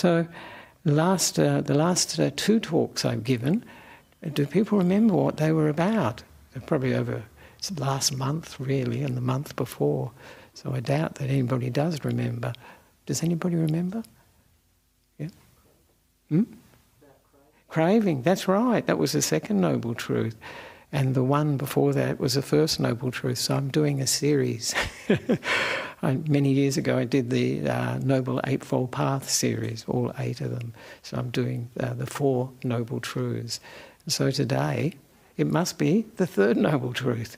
So, last uh, the last uh, two talks I've given, do people remember what they were about? Probably over last month, really, and the month before. So I doubt that anybody does remember. Does anybody remember? Yeah. Hmm? Craving. That's right. That was the second noble truth. And the one before that was the first Noble Truth. So I'm doing a series. I, many years ago, I did the uh, Noble Eightfold Path series, all eight of them. So I'm doing uh, the four Noble Truths. So today, it must be the third Noble Truth.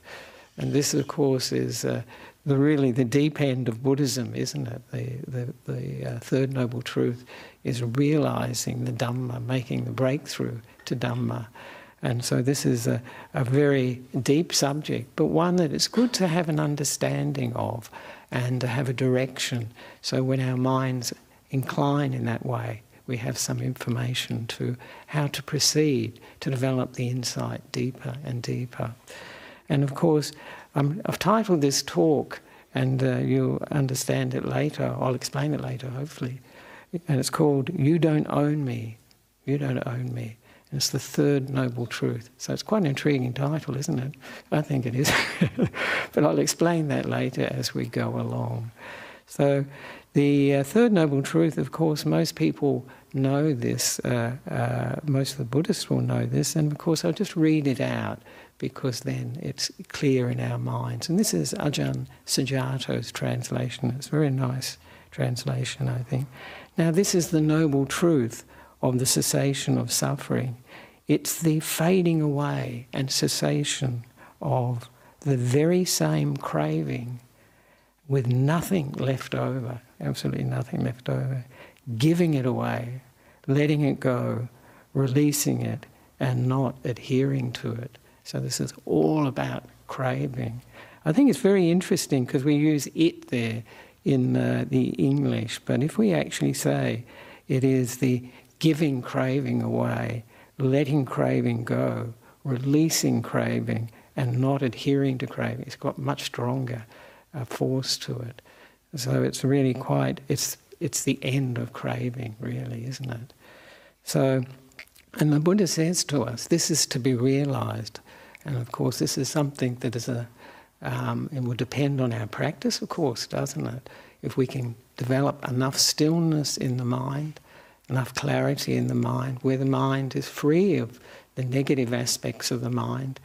And this, of course, is uh, the really the deep end of Buddhism, isn't it? The, the, the uh, third Noble Truth is realizing the Dhamma, making the breakthrough to Dhamma. And so this is a, a very deep subject, but one that it's good to have an understanding of and to have a direction. So when our minds incline in that way, we have some information to how to proceed to develop the insight deeper and deeper. And of course, um, I've titled this talk, and uh, you'll understand it later. I'll explain it later, hopefully. And it's called You Don't Own Me. You Don't Own Me. It's the third noble truth. So it's quite an intriguing title, isn't it? I think it is. but I'll explain that later as we go along. So, the uh, third noble truth, of course, most people know this, uh, uh, most of the Buddhists will know this, and of course, I'll just read it out because then it's clear in our minds. And this is Ajahn Sujato's translation. It's a very nice translation, I think. Now, this is the noble truth of the cessation of suffering. It's the fading away and cessation of the very same craving with nothing left over, absolutely nothing left over, giving it away, letting it go, releasing it, and not adhering to it. So, this is all about craving. I think it's very interesting because we use it there in uh, the English, but if we actually say it is the giving craving away, letting craving go, releasing craving, and not adhering to craving. It's got much stronger uh, force to it. So it's really quite, it's, it's the end of craving, really, isn't it? So, and the Buddha says to us, this is to be realized. And of course, this is something that is a, um, it will depend on our practice, of course, doesn't it? If we can develop enough stillness in the mind enough clarity in the mind, where the mind is free of the negative aspects of the mind.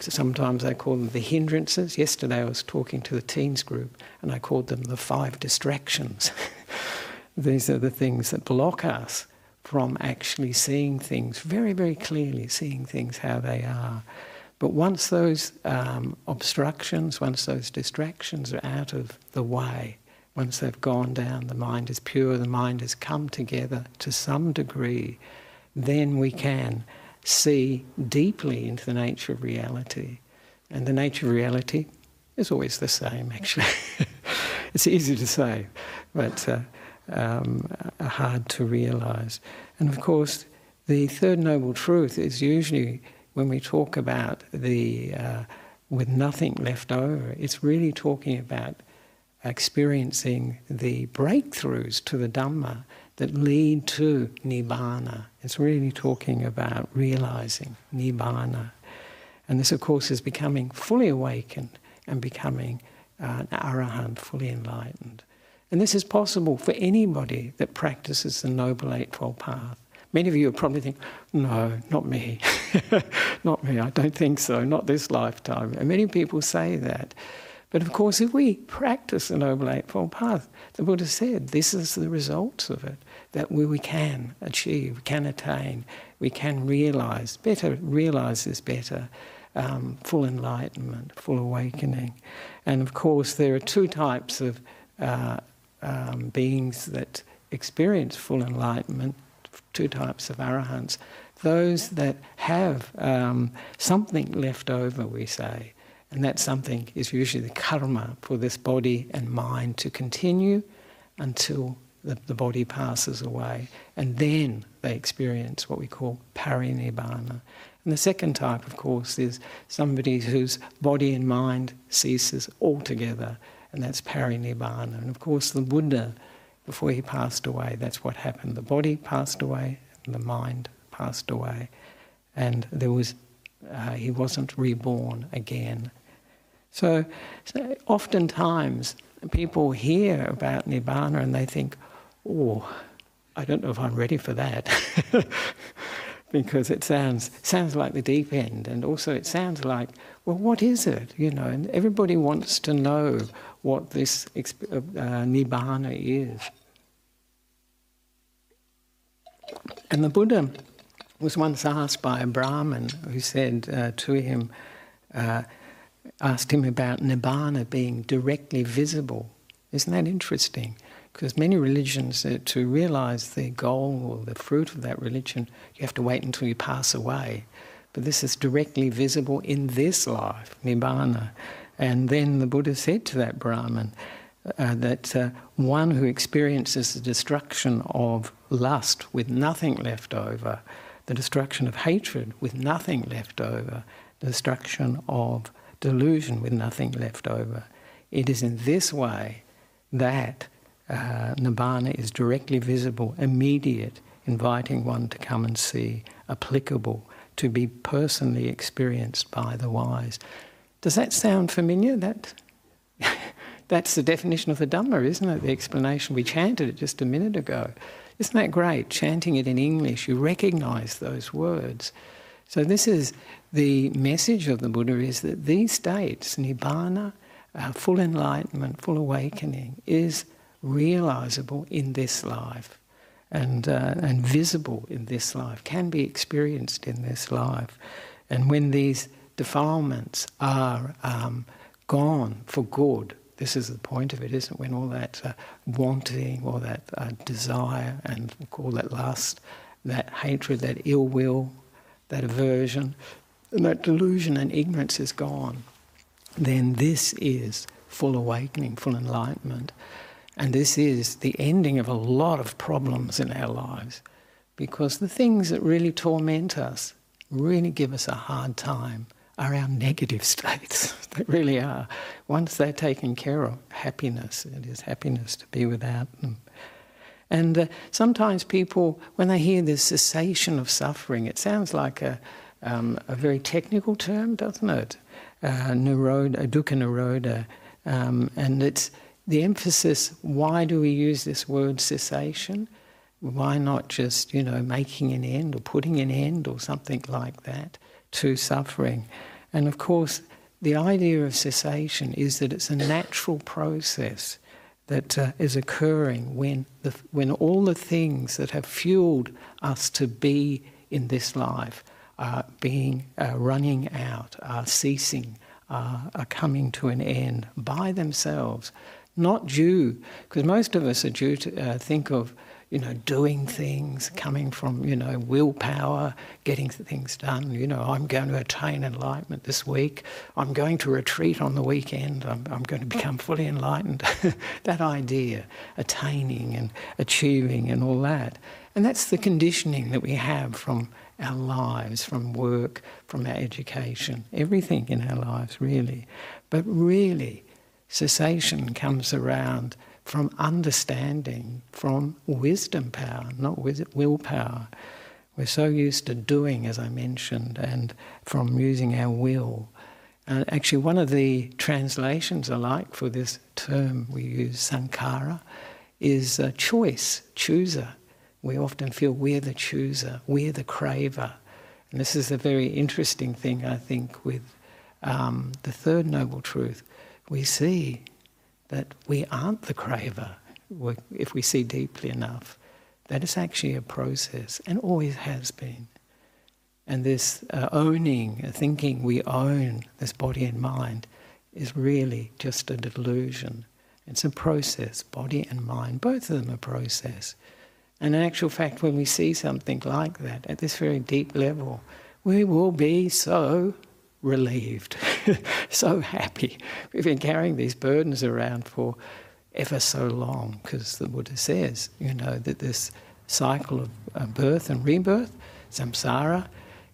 Sometimes I call them the hindrances. Yesterday I was talking to the teens group and I called them the five distractions. These are the things that block us from actually seeing things very, very clearly, seeing things how they are. But once those um, obstructions, once those distractions are out of the way, once they've gone down, the mind is pure, the mind has come together to some degree, then we can see deeply into the nature of reality. And the nature of reality is always the same, actually. it's easy to say, but uh, um, hard to realize. And of course, the third noble truth is usually when we talk about the uh, with nothing left over, it's really talking about experiencing the breakthroughs to the Dhamma that lead to Nibbana. It's really talking about realizing Nibbana. And this, of course, is becoming fully awakened and becoming uh, an arahant, fully enlightened. And this is possible for anybody that practices the Noble Eightfold Path. Many of you probably think, no, not me. not me, I don't think so, not this lifetime. And many people say that. But of course, if we practice the Noble Eightfold Path, the Buddha said this is the results of it that we, we can achieve, can attain, we can realize, better, realize is better, um, full enlightenment, full awakening. And of course, there are two types of uh, um, beings that experience full enlightenment, two types of arahants. Those that have um, something left over, we say, and that something is usually the karma for this body and mind to continue until the, the body passes away. And then they experience what we call parinibbana. And the second type, of course, is somebody whose body and mind ceases altogether, and that's parinibbana. And of course, the Buddha before he passed away. That's what happened. The body passed away, the mind passed away, and there was uh, he wasn't reborn again. So, so, oftentimes people hear about nibbana and they think, "Oh, I don't know if I'm ready for that," because it sounds sounds like the deep end, and also it sounds like, well, what is it? You know, and everybody wants to know what this uh, nibbana is. And the Buddha was once asked by a Brahmin who said uh, to him, uh, asked him about Nibbana being directly visible. Isn't that interesting? Because many religions, uh, to realize the goal or the fruit of that religion, you have to wait until you pass away. But this is directly visible in this life, Nibbana. And then the Buddha said to that Brahmin uh, that uh, one who experiences the destruction of lust with nothing left over, the destruction of hatred with nothing left over, the destruction of delusion with nothing left over. It is in this way that uh, Nibbana is directly visible, immediate, inviting one to come and see, applicable, to be personally experienced by the wise. Does that sound familiar? That, that's the definition of the Dhamma, isn't it? The explanation. We chanted it just a minute ago. Isn't that great? Chanting it in English, you recognize those words. So this is the message of the Buddha is that these states, nibbana, uh, full enlightenment, full awakening, is realizable in this life and, uh, and visible in this life, can be experienced in this life. And when these defilements are um, gone for good, this is the point of it, isn't it? When all that uh, wanting, all that uh, desire, and we'll that lust, that hatred, that ill will, that aversion, and that delusion and ignorance is gone, then this is full awakening, full enlightenment. And this is the ending of a lot of problems in our lives. Because the things that really torment us, really give us a hard time, are our negative states. they really are. Once they're taken care of, happiness, it is happiness to be without them. And uh, sometimes people, when they hear this cessation of suffering, it sounds like a, um, a very technical term, doesn't it? Uh, dukkha nirodha. Um, and it's the emphasis, why do we use this word cessation? Why not just, you know, making an end or putting an end or something like that? to suffering. And of course, the idea of cessation is that it's a natural process that uh, is occurring when, the, when all the things that have fueled us to be in this life are being uh, running out, are ceasing, uh, are coming to an end by themselves, not due, because most of us are due to uh, think of you know, doing things, coming from, you know, willpower, getting things done. You know, I'm going to attain enlightenment this week. I'm going to retreat on the weekend. I'm, I'm going to become fully enlightened. that idea, attaining and achieving and all that. And that's the conditioning that we have from our lives, from work, from our education, everything in our lives, really. But really, cessation comes around from understanding, from wisdom power, not willpower. We're so used to doing, as I mentioned, and from using our will. Uh, actually, one of the translations I like for this term we use, sankhara, is a choice, chooser. We often feel we're the chooser, we're the craver. And this is a very interesting thing, I think, with um, the third noble truth. We see that we aren't the craver if we see deeply enough. That is actually a process and always has been. And this uh, owning, uh, thinking we own this body and mind, is really just a delusion. It's a process, body and mind, both of them are process. And in actual fact, when we see something like that at this very deep level, we will be so relieved, so happy. We've been carrying these burdens around for ever so long because the Buddha says, you know, that this cycle of uh, birth and rebirth, samsara,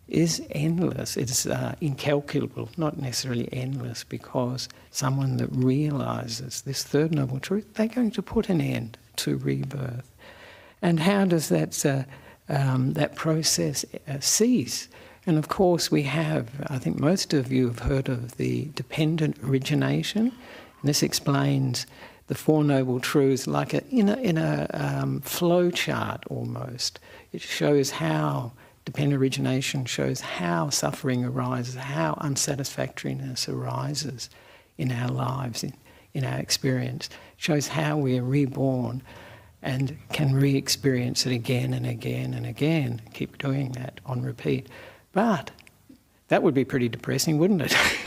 is endless. It's uh, incalculable, not necessarily endless, because someone that realizes this third noble truth, they're going to put an end to rebirth. And how does that, uh, um, that process uh, cease? And of course, we have, I think most of you have heard of the dependent origination. And this explains the Four Noble Truths like a, in a, in a um, flow chart almost. It shows how dependent origination shows how suffering arises, how unsatisfactoriness arises in our lives, in, in our experience. It shows how we are reborn and can re experience it again and again and again. Keep doing that on repeat. But that would be pretty depressing, wouldn't it?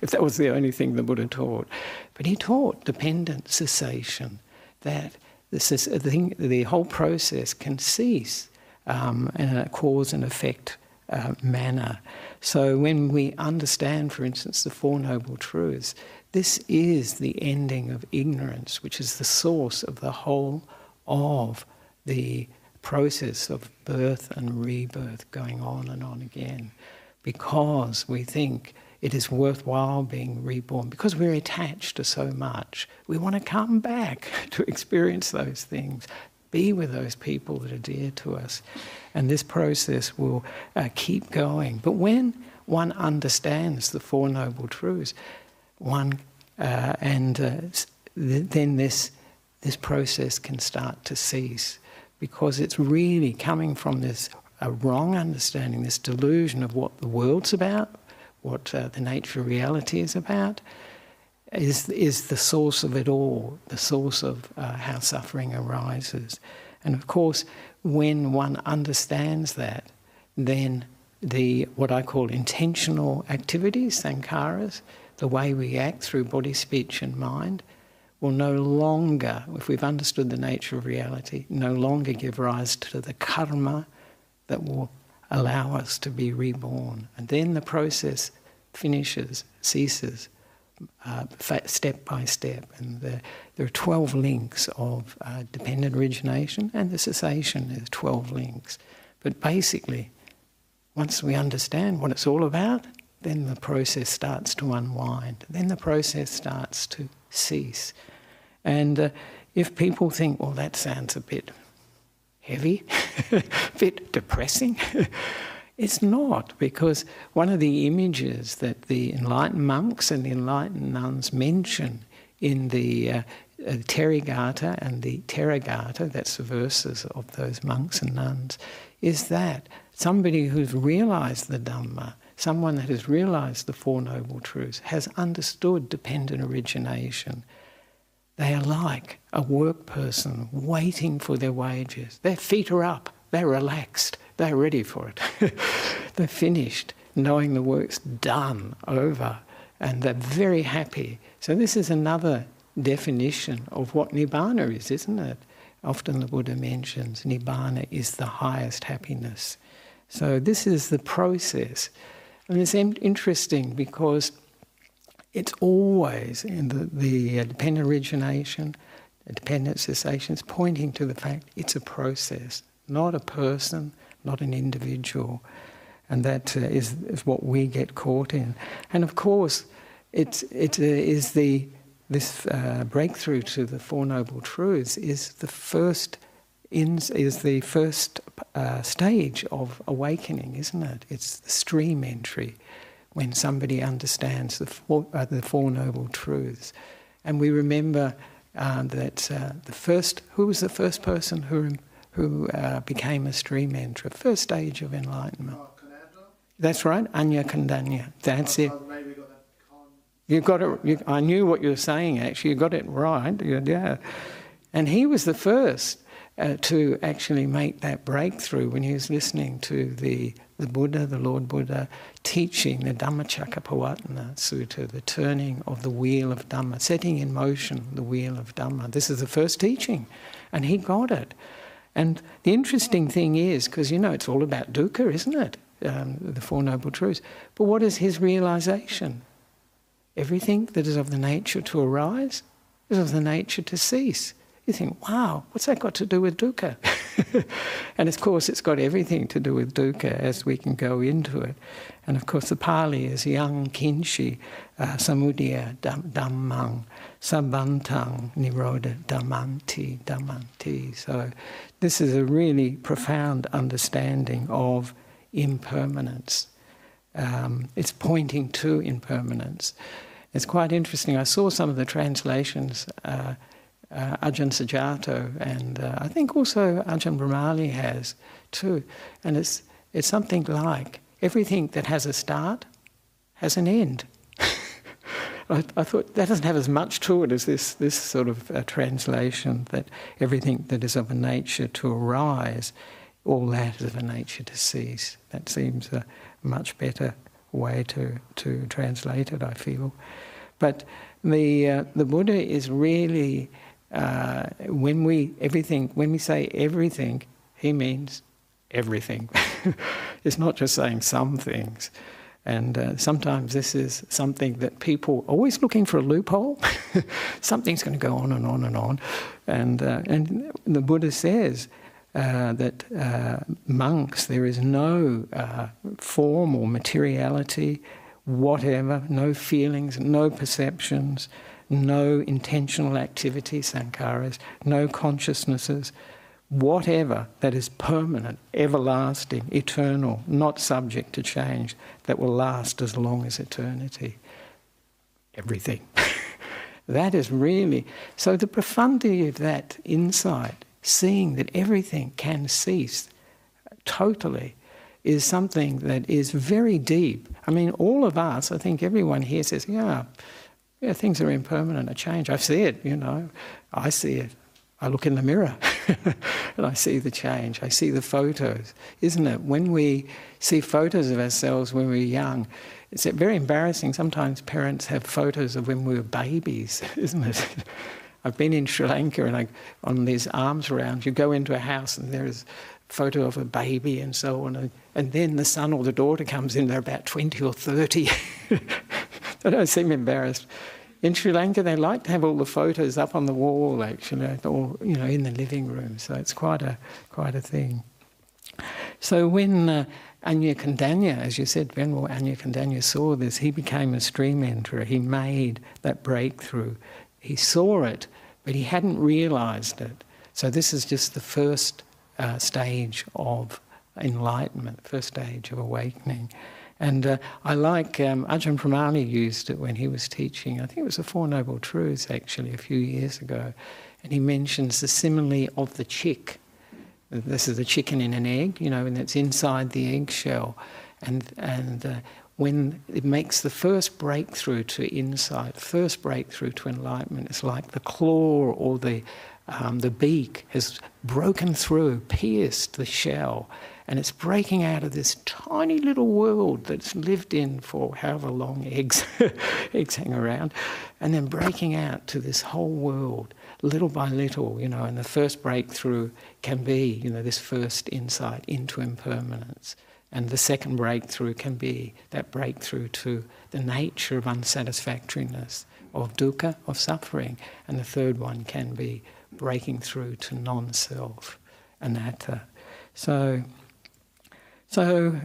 if that was the only thing the Buddha taught. But he taught dependent cessation, that the, thing, the whole process can cease um, in a cause and effect uh, manner. So when we understand, for instance, the Four Noble Truths, this is the ending of ignorance, which is the source of the whole of the process of birth and rebirth going on and on again because we think it is worthwhile being reborn, because we're attached to so much. We want to come back to experience those things, be with those people that are dear to us. And this process will uh, keep going. But when one understands the Four Noble Truths, one uh, and uh, then this this process can start to cease because it's really coming from this a wrong understanding, this delusion of what the world's about, what uh, the nature of reality is about, is, is the source of it all, the source of uh, how suffering arises. And of course, when one understands that, then the what I call intentional activities, sankharas, the way we act through body, speech, and mind, will no longer, if we've understood the nature of reality, no longer give rise to the karma that will allow us to be reborn. And then the process finishes, ceases, uh, step by step. And the, there are 12 links of uh, dependent origination, and the cessation is 12 links. But basically, once we understand what it's all about, then the process starts to unwind. Then the process starts to cease. And uh, if people think, well, that sounds a bit heavy, a bit depressing, it's not, because one of the images that the enlightened monks and the enlightened nuns mention in the uh, uh, Theragatha and the Therigatha, that's the verses of those monks and nuns, is that somebody who's realized the Dhamma, someone that has realized the Four Noble Truths, has understood dependent origination, they are like a work person waiting for their wages. Their feet are up, they're relaxed, they're ready for it. they're finished, knowing the work's done, over, and they're very happy. So, this is another definition of what Nibbana is, isn't it? Often the Buddha mentions Nibbana is the highest happiness. So, this is the process. And it's interesting because it's always in the, the uh, dependent origination, dependent cessation, pointing to the fact it's a process, not a person, not an individual. And that uh, is, is what we get caught in. And of course, it uh, is the, this uh, breakthrough to the Four Noble Truths is the first in, is the first uh, stage of awakening, isn't it? It's the stream entry when somebody understands the Four, uh, the four Noble Truths. And we remember uh, that uh, the first, who was the first person who, who uh, became a stream enterer, first stage of enlightenment? That's right, Añña Kondañña. That's it. You got it. You, I knew what you were saying. Actually, you got it right. Yeah, and he was the first uh, to actually make that breakthrough when he was listening to the the Buddha, the Lord Buddha, teaching the Dhammacakkappavattana Sutta, the turning of the wheel of Dhamma, setting in motion the wheel of Dhamma. This is the first teaching, and he got it. And the interesting thing is, because you know it's all about dukkha, isn't it? Um, the Four Noble Truths. But what is his realization? Everything that is of the nature to arise is of the nature to cease. You think, wow, what's that got to do with dukkha? and of course, it's got everything to do with dukkha as we can go into it. And of course, the Pali is yang kinchi, uh, samudaya dhammang, sabbantang, nirodha dhammanti, dhammanti. So, this is a really profound understanding of impermanence. Um, it's pointing to impermanence. It's quite interesting. I saw some of the translations. Uh, uh, Ajahn Sujato, and uh, I think also Ajahn Brahmali has too. And it's, it's something like everything that has a start has an end. I, I, thought that doesn't have as much to it as this, this sort of uh, translation that everything that is of a nature to arise, all that is of a nature to cease. That seems a much better way to, to translate it, I feel. But the, uh, the Buddha is really uh, when we everything when we say everything, he means everything. it's not just saying some things. And uh, sometimes this is something that people always looking for a loophole. Something's going to go on and on and on. And, uh, and the Buddha says uh, that uh, monks, there is no uh, form or materiality, whatever, no feelings, no perceptions, no intentional activity, sankharas, no consciousnesses, whatever that is permanent, everlasting, eternal, not subject to change, that will last as long as eternity. Everything. that is really. So, the profundity of that insight, seeing that everything can cease totally, is something that is very deep. I mean, all of us, I think everyone here says, yeah, yeah, things are impermanent, a change. I see it, you know. I see it. I look in the mirror and I see the change. I see the photos, isn't it? When we see photos of ourselves when we are young, it's very embarrassing. Sometimes parents have photos of when we were babies, isn't it? I've been in Sri Lanka and I, on these arms around, you go into a house and there's a photo of a baby and so on. And then the son or the daughter comes in, they're about 20 or 30. I don't seem embarrassed. In Sri Lanka, they like to have all the photos up on the wall, actually, or you know, in the living room. So it's quite a quite a thing. So when uh, Añña Kondañña, as you said, Venerable Añña Kondañña saw this, he became a stream enterer. He made that breakthrough. He saw it, but he hadn't realized it. So this is just the first uh, stage of enlightenment, first stage of awakening. And uh, I like, um, Ajahn Brahmali used it when he was teaching, I think it was the Four Noble Truths actually, a few years ago. And he mentions the simile of the chick. This is the chicken in an egg, you know, and it's inside the eggshell. And, and uh, when it makes the first breakthrough to insight, first breakthrough to enlightenment, it's like the claw or the, um, the beak has broken through, pierced the shell, and it's breaking out of this tiny little world that's lived in for however long eggs eggs hang around, and then breaking out to this whole world little by little, you know, and the first breakthrough can be, you know, this first insight into impermanence. And the second breakthrough can be that breakthrough to the nature of unsatisfactoriness, of dukkha, of suffering. And the third one can be breaking through to non self, anatta. So so,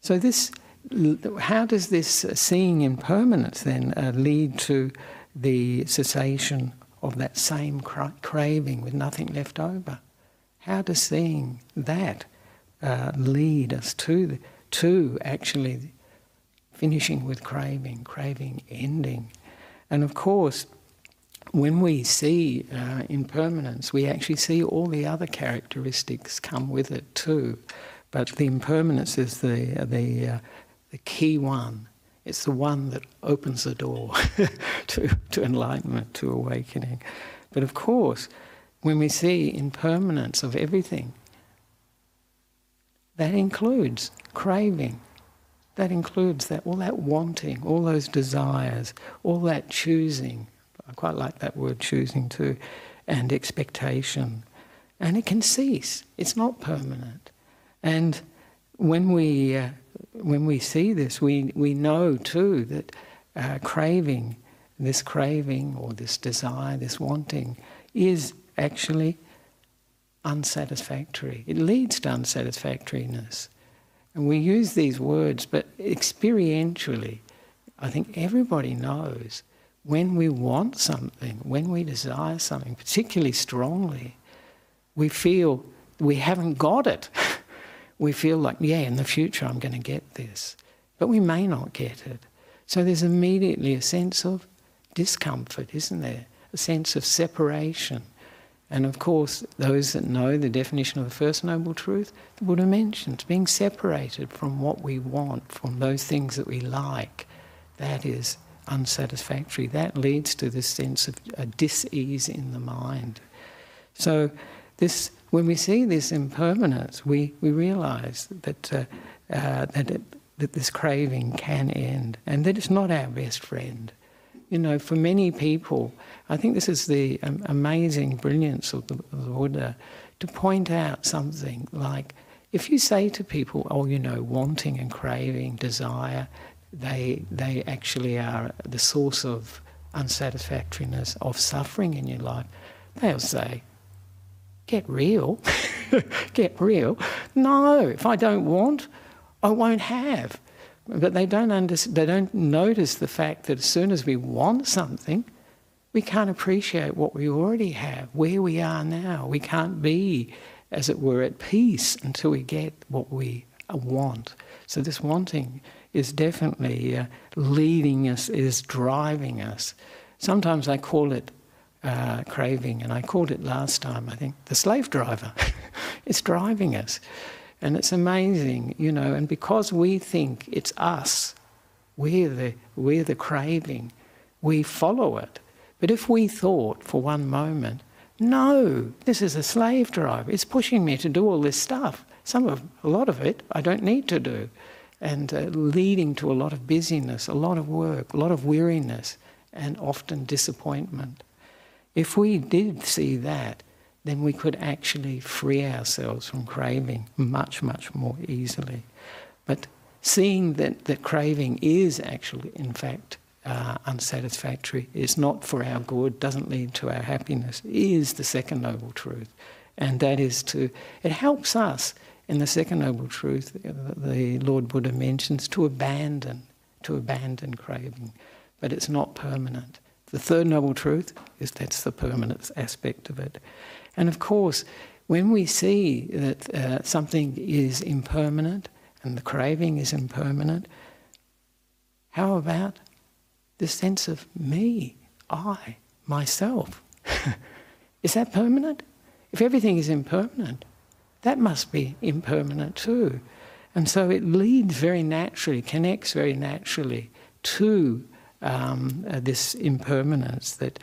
so this, how does this seeing impermanence then uh, lead to the cessation of that same cra- craving with nothing left over? How does seeing that uh, lead us to the, to actually finishing with craving, craving ending? And of course, when we see uh, impermanence, we actually see all the other characteristics come with it too. But the impermanence is the, the, uh, the key one. It's the one that opens the door to, to enlightenment, to awakening. But of course, when we see impermanence of everything, that includes craving. That includes that all that wanting, all those desires, all that choosing. I quite like that word choosing too, and expectation. And it can cease. It's not permanent. And when we, uh, when we see this, we, we know too that uh, craving, this craving or this desire, this wanting, is actually unsatisfactory. It leads to unsatisfactoriness. And we use these words, but experientially, I think everybody knows when we want something, when we desire something, particularly strongly, we feel we haven't got it. we feel like, yeah, in the future I'm going to get this. But we may not get it. So there's immediately a sense of discomfort, isn't there? A sense of separation. And of course, those that know the definition of the First Noble Truth, the Buddha mentions being separated from what we want, from those things that we like. That is unsatisfactory. That leads to this sense of a dis-ease in the mind. So, this, when we see this impermanence, we, we realize that, uh, uh, that, it, that this craving can end and that it's not our best friend. You know, for many people, I think this is the um, amazing brilliance of the, of the Buddha to point out something like if you say to people, oh, you know, wanting and craving, desire, they, they actually are the source of unsatisfactoriness, of suffering in your life, they'll say, get real, get real. No, if I don't want, I won't have. But they don't, under, they don't notice the fact that as soon as we want something, we can't appreciate what we already have, where we are now. We can't be, as it were, at peace until we get what we want. So, this wanting is definitely uh, leading us, is driving us. Sometimes I call it uh, craving, and I called it last time, I think, the slave driver. it's driving us. And it's amazing, you know, and because we think it's us, we're the, we're the craving, we follow it. But if we thought for one moment, no, this is a slave driver, it's pushing me to do all this stuff. Some of, a lot of it I don't need to do and uh, leading to a lot of busyness, a lot of work, a lot of weariness, and often disappointment. If we did see that, then we could actually free ourselves from craving much, much more easily. But seeing that, that craving is actually, in fact, uh, unsatisfactory, is not for our good, doesn't lead to our happiness, is the second noble truth. And that is to, it helps us in the second noble truth, the Lord Buddha mentions to abandon, to abandon craving, but it's not permanent. The third noble truth is that's the permanent aspect of it. And of course, when we see that uh, something is impermanent and the craving is impermanent, how about the sense of me, I, myself? is that permanent? If everything is impermanent, that must be impermanent too. And so it leads very naturally, connects very naturally to um, uh, this impermanence that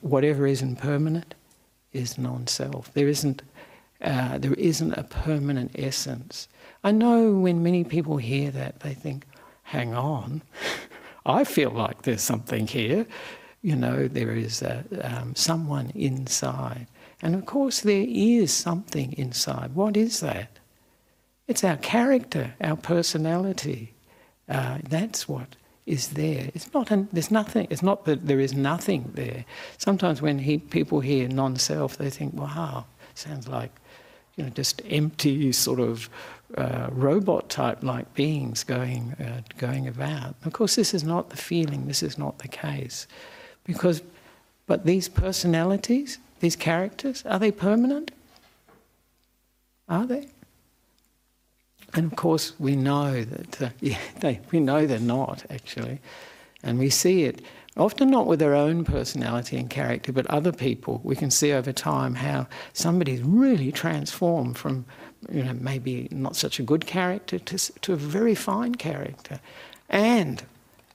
whatever is impermanent is non-self. There isn't, uh, there isn't a permanent essence. I know when many people hear that, they think, hang on, I feel like there's something here. You know, there is a, um, someone inside. And of course, there is something inside. What is that? It's our character, our personality. Uh, that's what is there. It's not. An, there's nothing. It's not that there is nothing there. Sometimes when he, people hear non-self, they think, "Wow, sounds like, you know, just empty sort of uh, robot type like beings going uh, going about." Of course, this is not the feeling. This is not the case, because, but these personalities, these characters, are they permanent? Are they? And of course, we know that uh, yeah, they, we know they're not actually, and we see it often not with their own personality and character, but other people. We can see over time how somebody's really transformed from, you know, maybe not such a good character to to a very fine character, and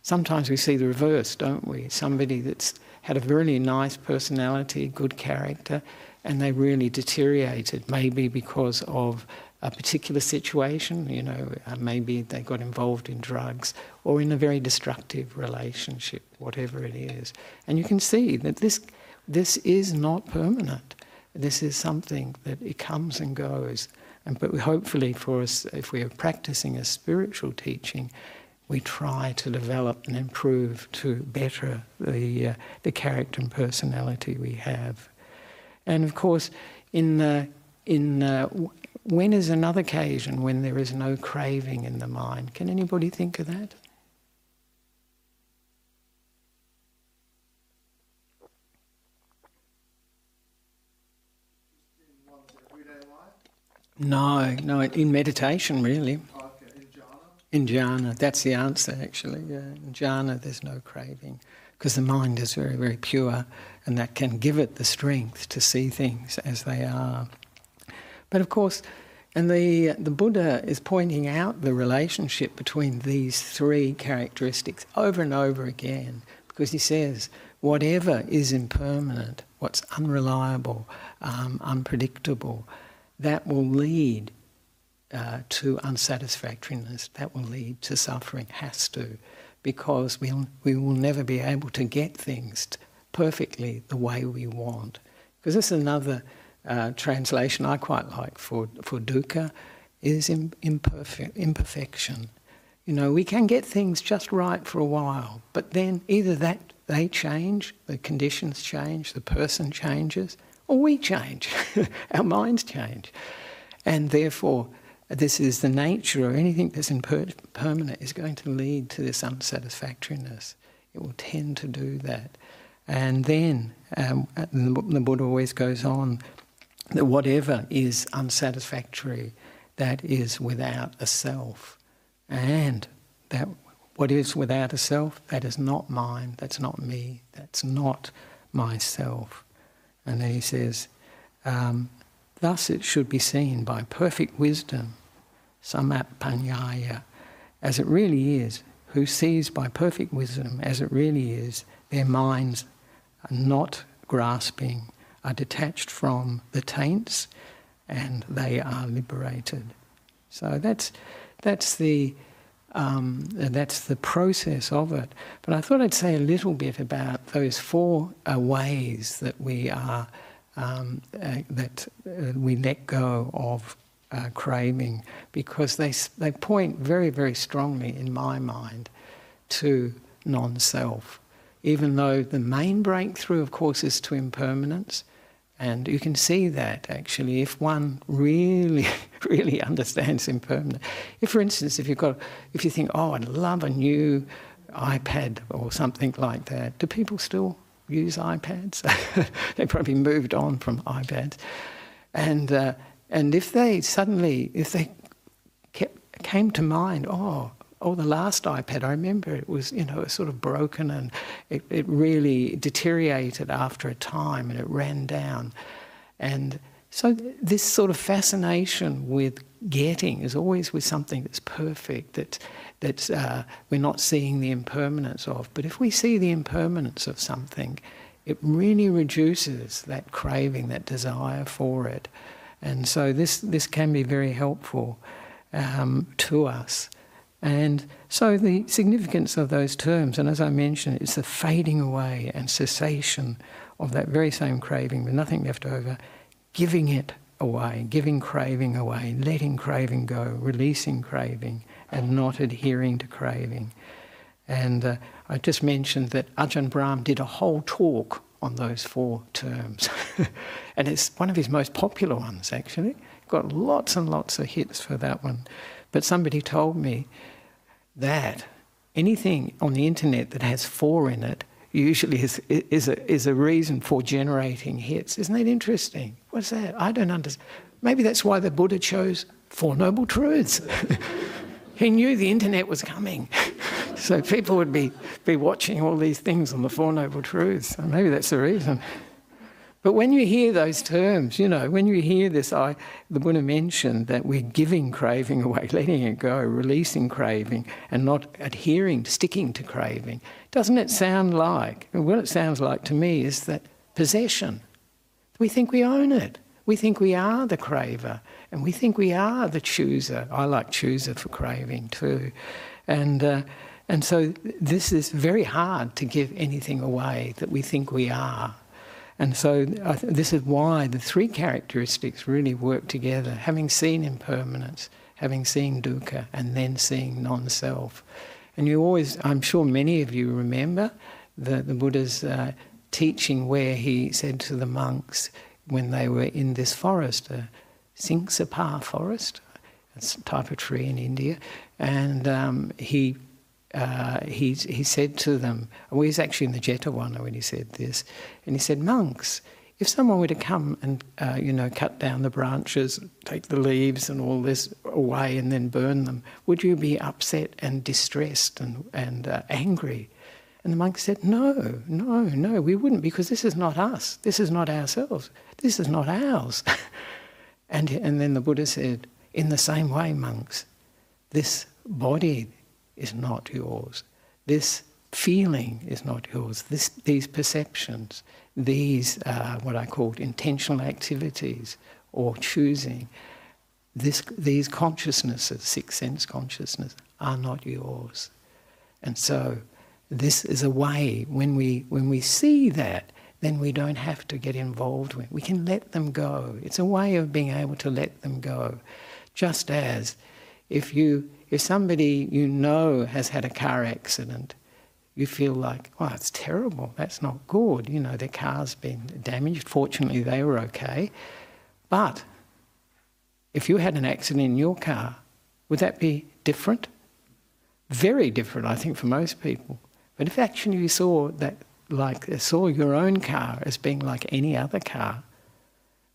sometimes we see the reverse, don't we? Somebody that's had a really nice personality, good character, and they really deteriorated, maybe because of a particular situation, you know, uh, maybe they got involved in drugs or in a very destructive relationship, whatever it is. And you can see that this, this is not permanent. This is something that it comes and goes. And, but hopefully for us, if we are practicing a spiritual teaching, we try to develop and improve to better the, uh, the character and personality we have. And of course, in the in when is another occasion when there is no craving in the mind? Can anybody think of that? No, no, in meditation, really. Okay, in jhana? In jhana, that's the answer actually. Yeah. In jhana, there's no craving because the mind is very, very pure and that can give it the strength to see things as they are. But of course, and the, the Buddha is pointing out the relationship between these three characteristics over and over again because he says, whatever is impermanent, what's unreliable, um, unpredictable, that will lead uh, to unsatisfactoriness, that will lead to suffering, has to, because we'll, we will never be able to get things perfectly the way we want. Because this is another uh, translation I quite like for, for dukkha, is imperfect, imperfection. You know, we can get things just right for a while, but then either that they change, the conditions change, the person changes, or we change, our minds change. And therefore, this is the nature of anything that's impermanent is going to lead to this unsatisfactoriness. It will tend to do that. And then um, the Buddha always goes on that whatever is unsatisfactory, that is without a self. And that what is without a self, that is not mine, that's not me, that's not myself. And then he says, um, thus it should be seen by perfect wisdom, sammappaññāya, as it really is, who sees by perfect wisdom as it really is, their minds are not grasping, are detached from the taints, and they are liberated. So that's that's the um, that's the process of it. But I thought I'd say a little bit about those four uh, ways that we are um, uh, that uh, we let go of uh, craving, because they they point very very strongly in my mind to non-self. Even though the main breakthrough, of course, is to impermanence. And you can see that actually if one really, really understands impermanence. If, for instance, if you've got, if you think, oh, I'd love a new iPad or something like that, do people still use iPads? they probably moved on from iPads. And, uh, and if they suddenly, if they kept, came to mind, oh, oh, the last iPad, I remember it was, you know, sort of broken and it, it really deteriorated after a time and it ran down. And so this sort of fascination with getting is always with something that's perfect, that that uh, we're not seeing the impermanence of. But if we see the impermanence of something, it really reduces that craving, that desire for it. And so this, this can be very helpful um, to us. And so the significance of those terms, and as I mentioned, it's the fading away and cessation of that very same craving with nothing left over, giving it away, giving craving away, letting craving go, releasing craving, and not adhering to craving. And uh, I just mentioned that Ajahn Brahm did a whole talk on those four terms. and it's one of his most popular ones, actually. Got lots and lots of hits for that one. But somebody told me that anything on the internet that has four in it usually is, is, a, is a reason for generating hits. Isn't that interesting? What's that? I don't understand. Maybe that's why the Buddha chose Four Noble Truths. he knew the internet was coming. so people would be, be watching all these things on the Four Noble Truths. Maybe that's the reason. But when you hear those terms, you know, when you hear this, I, the Buddha mentioned that we're giving craving away, letting it go, releasing craving, and not adhering, sticking to craving. Doesn't it sound like, what it sounds like to me is that possession. We think we own it. We think we are the craver, and we think we are the chooser. I like chooser for craving too. And, uh, and so this is very hard to give anything away that we think we are. And so this is why the three characteristics really work together having seen impermanence, having seen dukkha, and then seeing non self. And you always, I'm sure many of you remember the, the Buddha's uh, teaching where he said to the monks, when they were in this forest, a Simsapa forest, it's a type of tree in India, and um, he uh, he, he said to them, well, was actually in the Jetavana when he said this, and he said, Monks, if someone were to come and, uh, you know, cut down the branches, take the leaves and all this away and then burn them, would you be upset and distressed and, and uh, angry? And the monk said, No, no, no, we wouldn't because this is not us. This is not ourselves. This is not ours. and, and then the Buddha said, In the same way, monks, this body is not yours. This feeling is not yours. This, these perceptions, these uh, what I called intentional activities or choosing, this, these consciousnesses, six sense consciousness, are not yours. And so this is a way when we when we see that, then we don't have to get involved with. We can let them go. It's a way of being able to let them go. Just as if you if somebody you know has had a car accident, you feel like, oh, it's terrible, that's not good. You know, their car's been damaged. Fortunately, they were okay. But if you had an accident in your car, would that be different? Very different, I think, for most people. But if actually you saw that, like, saw your own car as being like any other car,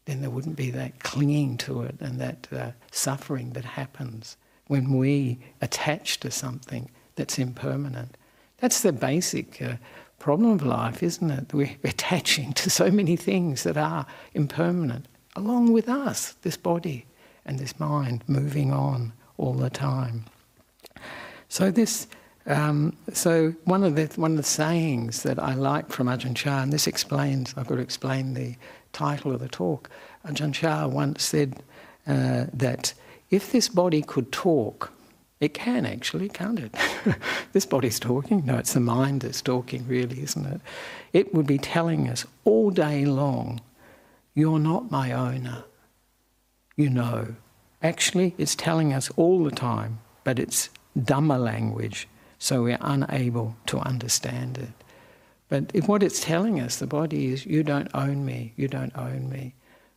then there wouldn't be that clinging to it and that uh, suffering that happens when we attach to something that's impermanent. That's the basic uh, problem of life, isn't it? We're attaching to so many things that are impermanent, along with us, this body and this mind moving on all the time. So this. Um, so one of the one of the sayings that I like from Ajahn Chah, and this explains, I've got to explain the title of the talk. Ajahn Chah once said uh, that if this body could talk, it can actually, can't it? this body's talking. No, it's the mind that's talking, really, isn't it? It would be telling us all day long, you're not my owner. You know. Actually, it's telling us all the time, but it's dumber language, so we're unable to understand it. But if what it's telling us, the body is, you don't own me, you don't own me.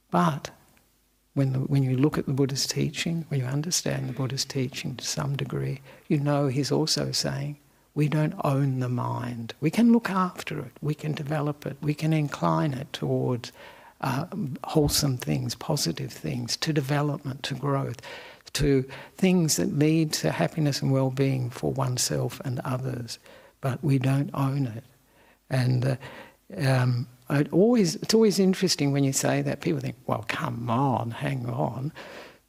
But when, the, when you look at the Buddha's teaching, when you understand the Buddha's teaching to some degree, you know he's also saying, we don't own the mind. We can look after it, we can develop it, we can incline it towards uh, wholesome things, positive things, to development, to growth, to things that lead to happiness and well being for oneself and others. But we don't own it. And uh, um, it always, it's always interesting when you say that. People think, well, come on, hang on.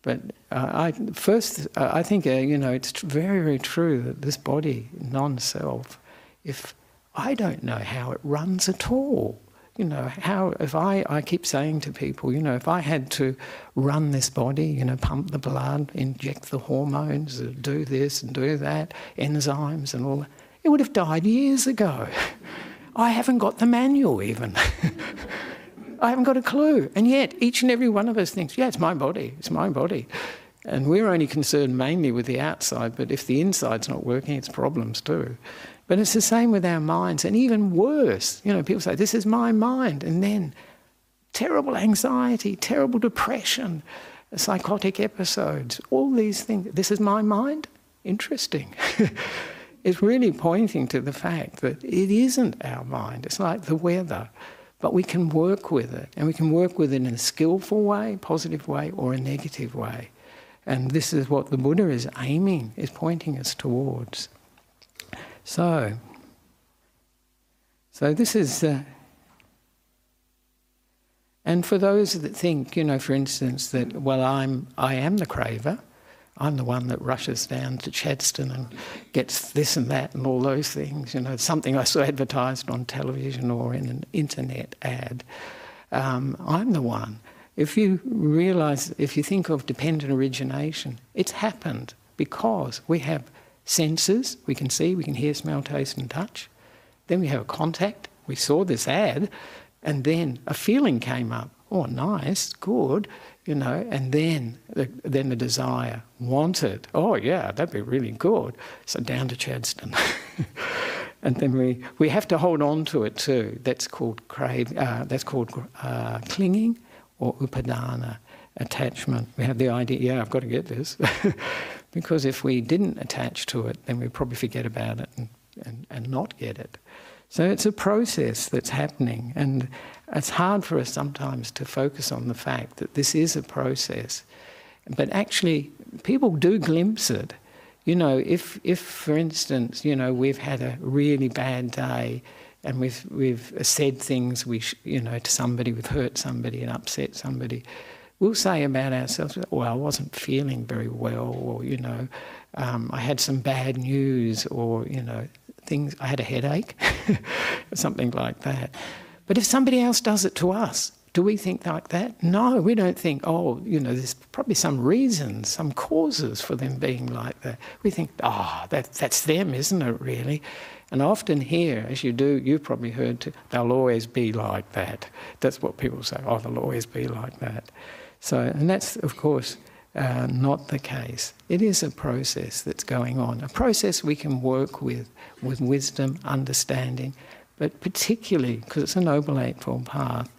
But uh, I, first, uh, I think, uh, you know, it's very, very true that this body, non self, if I don't know how it runs at all, you know, how, if I, I keep saying to people, you know, if I had to run this body, you know, pump the blood, inject the hormones, uh, do this and do that, enzymes and all that, it would have died years ago. I haven't got the manual even. I haven't got a clue. And yet, each and every one of us thinks, yeah, it's my body, it's my body. And we're only concerned mainly with the outside, but if the inside's not working, it's problems too. But it's the same with our minds, and even worse. You know, people say, this is my mind, and then terrible anxiety, terrible depression, psychotic episodes, all these things. This is my mind? Interesting. is really pointing to the fact that it isn't our mind. It's like the weather. But we can work with it, and we can work with it in a skillful way, positive way, or a negative way. And this is what the Buddha is aiming, is pointing us towards. So, so this is, uh, and for those that think, you know, for instance, that well, I'm, I am the craver, I'm the one that rushes down to Chadstone and gets this and that and all those things. You know, something I saw advertised on television or in an internet ad. Um, I'm the one. If you realise, if you think of dependent origination, it's happened because we have senses, we can see, we can hear, smell, taste, and touch. Then we have a contact, we saw this ad, and then a feeling came up. Oh, nice, good you know, and then the, then the desire, wanted, oh yeah, that'd be really good. So down to Chadstone. and then we, we have to hold on to it too. That's called crave, uh, that's called uh, clinging or upadana, attachment. We have the idea, yeah, I've got to get this. because if we didn't attach to it, then we'd probably forget about it and, and, and not get it. So it's a process that's happening, and it's hard for us sometimes to focus on the fact that this is a process. But actually, people do glimpse it. You know, if, if for instance, you know, we've had a really bad day and we've, we've said things we sh- you know, to somebody, we've hurt somebody and upset somebody, we'll say about ourselves, well, I wasn't feeling very well, or, you know, um, I had some bad news, or, you know, things, I had a headache, something like that. But if somebody else does it to us, do we think like that? No, we don't think, oh, you know, there's probably some reasons, some causes for them being like that. We think, oh, that, that's them, isn't it, really? And often here, as you do, you've probably heard, too, they'll always be like that. That's what people say, oh, they'll always be like that. So, and that's, of course, uh, not the case. It is a process that's going on, a process we can work with, with wisdom, understanding, but particularly because it's a Noble Eightfold Path,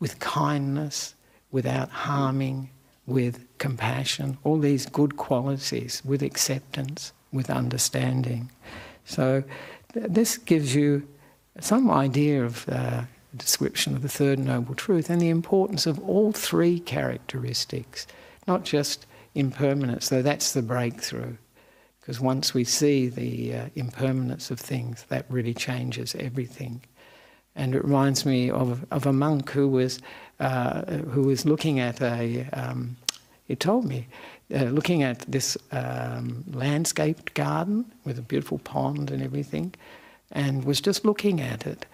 with kindness, without harming, with compassion, all these good qualities, with acceptance, with understanding. So, th- this gives you some idea of uh, description of the third noble truth and the importance of all three characteristics, not just impermanence, though that's the breakthrough. Because once we see the uh, impermanence of things, that really changes everything. And it reminds me of, of a monk who was, uh, who was looking at a, um, he told me, uh, looking at this um, landscaped garden with a beautiful pond and everything, and was just looking at it.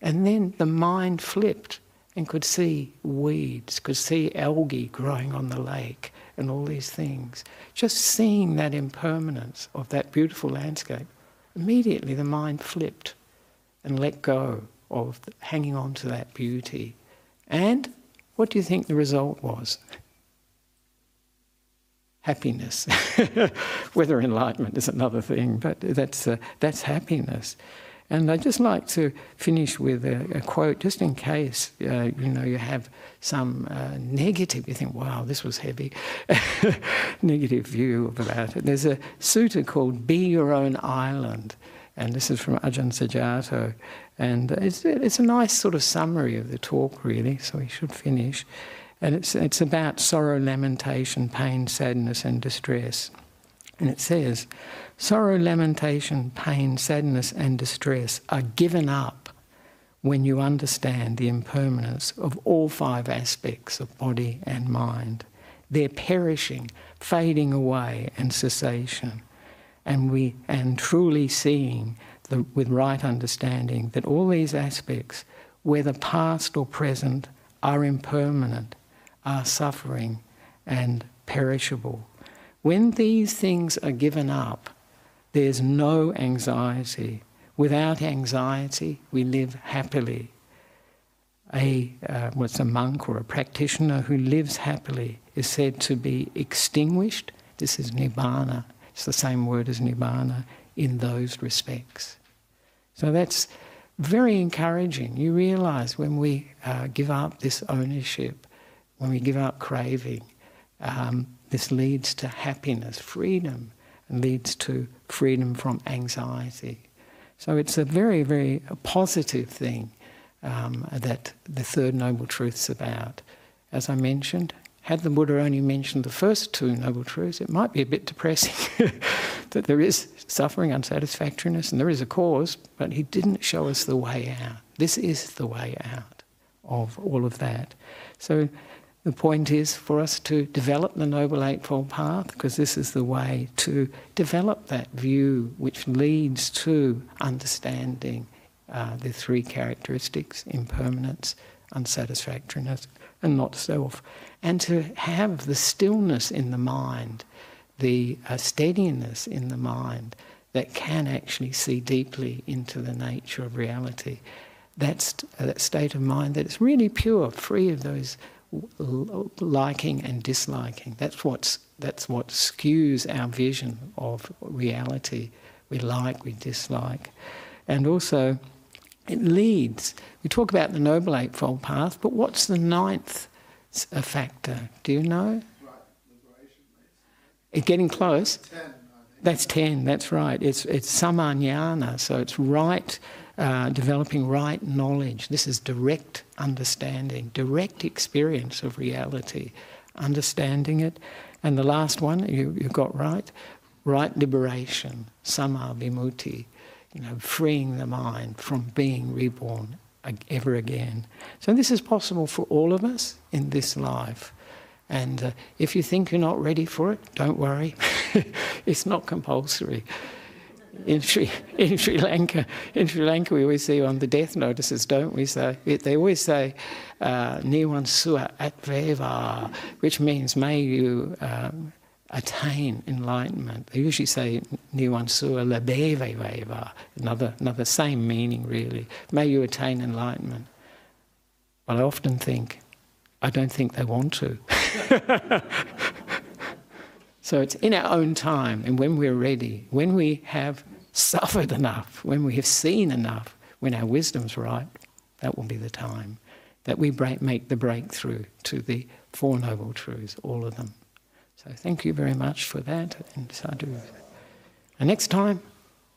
And then the mind flipped and could see weeds, could see algae growing on the lake and all these things. Just seeing that impermanence of that beautiful landscape, immediately the mind flipped and let go of hanging on to that beauty. And what do you think the result was? Happiness. Whether enlightenment is another thing, but that's, uh, that's happiness. And I'd just like to finish with a, a quote, just in case uh, you know you have some uh, negative. You think, "Wow, this was heavy," negative view about it. There's a sutta called "Be Your Own Island," and this is from Ajahn Sujato, and it's it's a nice sort of summary of the talk, really. So we should finish, and it's it's about sorrow, lamentation, pain, sadness, and distress, and it says. Sorrow, lamentation, pain, sadness, and distress are given up when you understand the impermanence of all five aspects of body and mind. They're perishing, fading away, and cessation. And we and truly seeing the, with right understanding that all these aspects, whether past or present, are impermanent, are suffering, and perishable. When these things are given up, there's no anxiety. Without anxiety, we live happily. A uh, what's a monk or a practitioner who lives happily is said to be extinguished. This is nibbana. It's the same word as nibbana in those respects. So that's very encouraging. You realize when we uh, give up this ownership, when we give up craving, um, this leads to happiness, freedom, and leads to freedom from anxiety. So it's a very, very positive thing um, that the Third Noble Truth's about. As I mentioned, had the Buddha only mentioned the first two Noble Truths, it might be a bit depressing that there is suffering, unsatisfactoriness, and there is a cause, but he didn't show us the way out. This is the way out of all of that. So the point is for us to develop the Noble Eightfold Path because this is the way to develop that view which leads to understanding uh, the three characteristics impermanence, unsatisfactoriness, and not self. And to have the stillness in the mind, the uh, steadiness in the mind that can actually see deeply into the nature of reality. That's uh, that state of mind that is really pure, free of those liking and disliking. That's what's that's what skews our vision of reality. We like, we dislike, and also it leads. We talk about the Noble Eightfold Path, but what's the ninth a uh, factor? Do you know? Right, Getting close? Ten, that's 10, that's right. It's, it's sammāñāṇa, so it's right, uh, developing right knowledge. This is direct understanding, direct experience of reality, understanding it. And the last one you, you got right, right liberation, sammā vimutti, you know, freeing the mind from being reborn ever again. So this is possible for all of us in this life. And uh, if you think you're not ready for it, don't worry. it's not compulsory. In Sri, in Sri Lanka, in Sri Lanka, we always see on the death notices, don't we? Say they always say uh, "Niwan sua atveva," which means may you um, attain enlightenment. They usually say "Niwan sua labeveva," another another same meaning really. May you attain enlightenment. But I often think, I don't think they want to. so it's in our own time and when we're ready, when we have suffered enough, when we have seen enough, when our wisdom's right, that will be the time that we break, make the breakthrough to the Four Noble Truths, all of them. So thank you very much for that, and sadhu. And next time,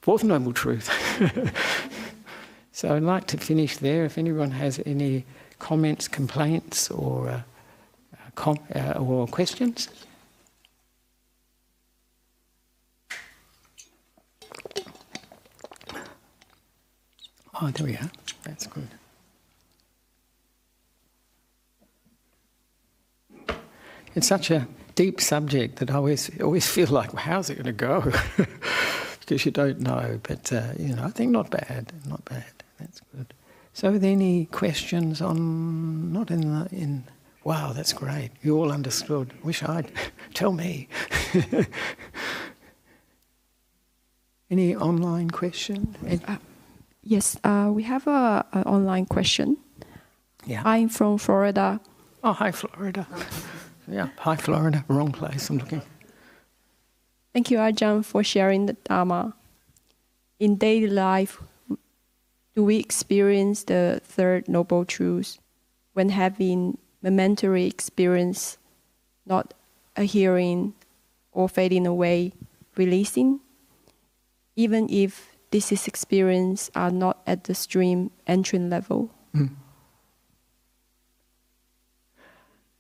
Fourth Noble Truth. so I'd like to finish there. If anyone has any comments, complaints, or uh, com- uh, or questions? Oh, there we are. That's good. It's such a deep subject that I always always feel like, well, how's it going to go? because you don't know. But uh, you know, I think not bad, not bad. That's good. So, are there any questions on not in the in Wow, that's great. You all understood. Wish I'd. Tell me. Any online question? Uh, yes, uh, we have an online question. Yeah. I'm from Florida. Oh, hi, Florida. yeah, hi, Florida. Wrong place. I'm looking. Thank you, Ajahn, for sharing the Dharma. In daily life, do we experience the third noble truth when having momentary experience, not adhering or fading away, releasing, even if this is experience are not at the stream entering level. Mm.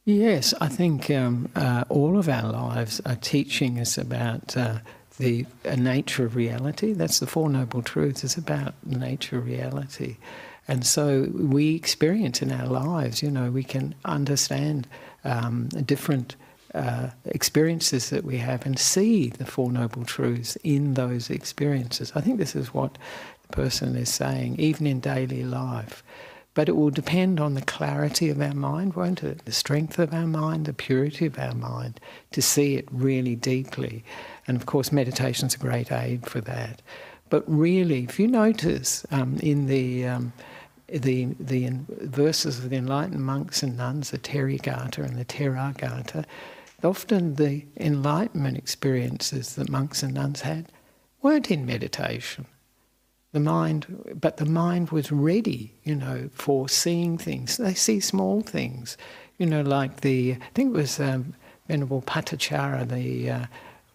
Yes, I think um, uh, all of our lives are teaching us about uh, the uh, nature of reality. That's the Four Noble Truths. It's about the nature of reality. And so we experience in our lives, you know, we can understand um, different uh, experiences that we have and see the Four Noble Truths in those experiences. I think this is what the person is saying, even in daily life. But it will depend on the clarity of our mind, won't it? The strength of our mind, the purity of our mind, to see it really deeply. And of course, meditation is a great aid for that. But really, if you notice um, in the um, the the verses of the enlightened monks and nuns, the Therigatha and the Theragatha, often the enlightenment experiences that monks and nuns had weren't in meditation. The mind, but the mind was ready, you know, for seeing things. They see small things, you know, like the I think it was um, Venerable Patachara, the uh,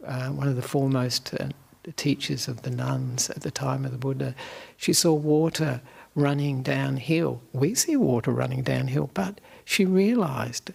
uh, one of the foremost uh, teachers of the nuns at the time of the Buddha. She saw water running downhill. We see water running downhill, but she realized,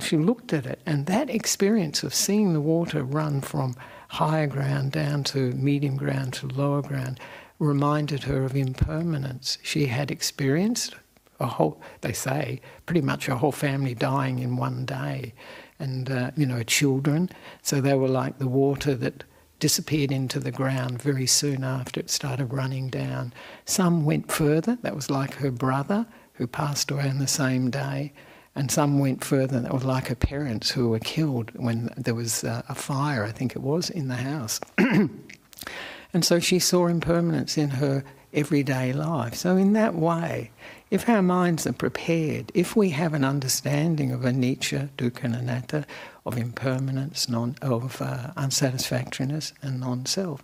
she looked at it, and that experience of seeing the water run from higher ground down to medium ground to lower ground reminded her of impermanence. She had experienced a whole, they say, pretty much a whole family dying in one day, and, uh, you know, children. So they were like the water that disappeared into the ground very soon after it started running down. Some went further, that was like her brother who passed away on the same day, and some went further, that was like her parents who were killed when there was a, a fire, I think it was, in the house. and so she saw impermanence in her everyday life. So, in that way, if our minds are prepared, if we have an understanding of anicca, dukkha, and anatta, of impermanence, non, of uh, unsatisfactoriness, and non-self,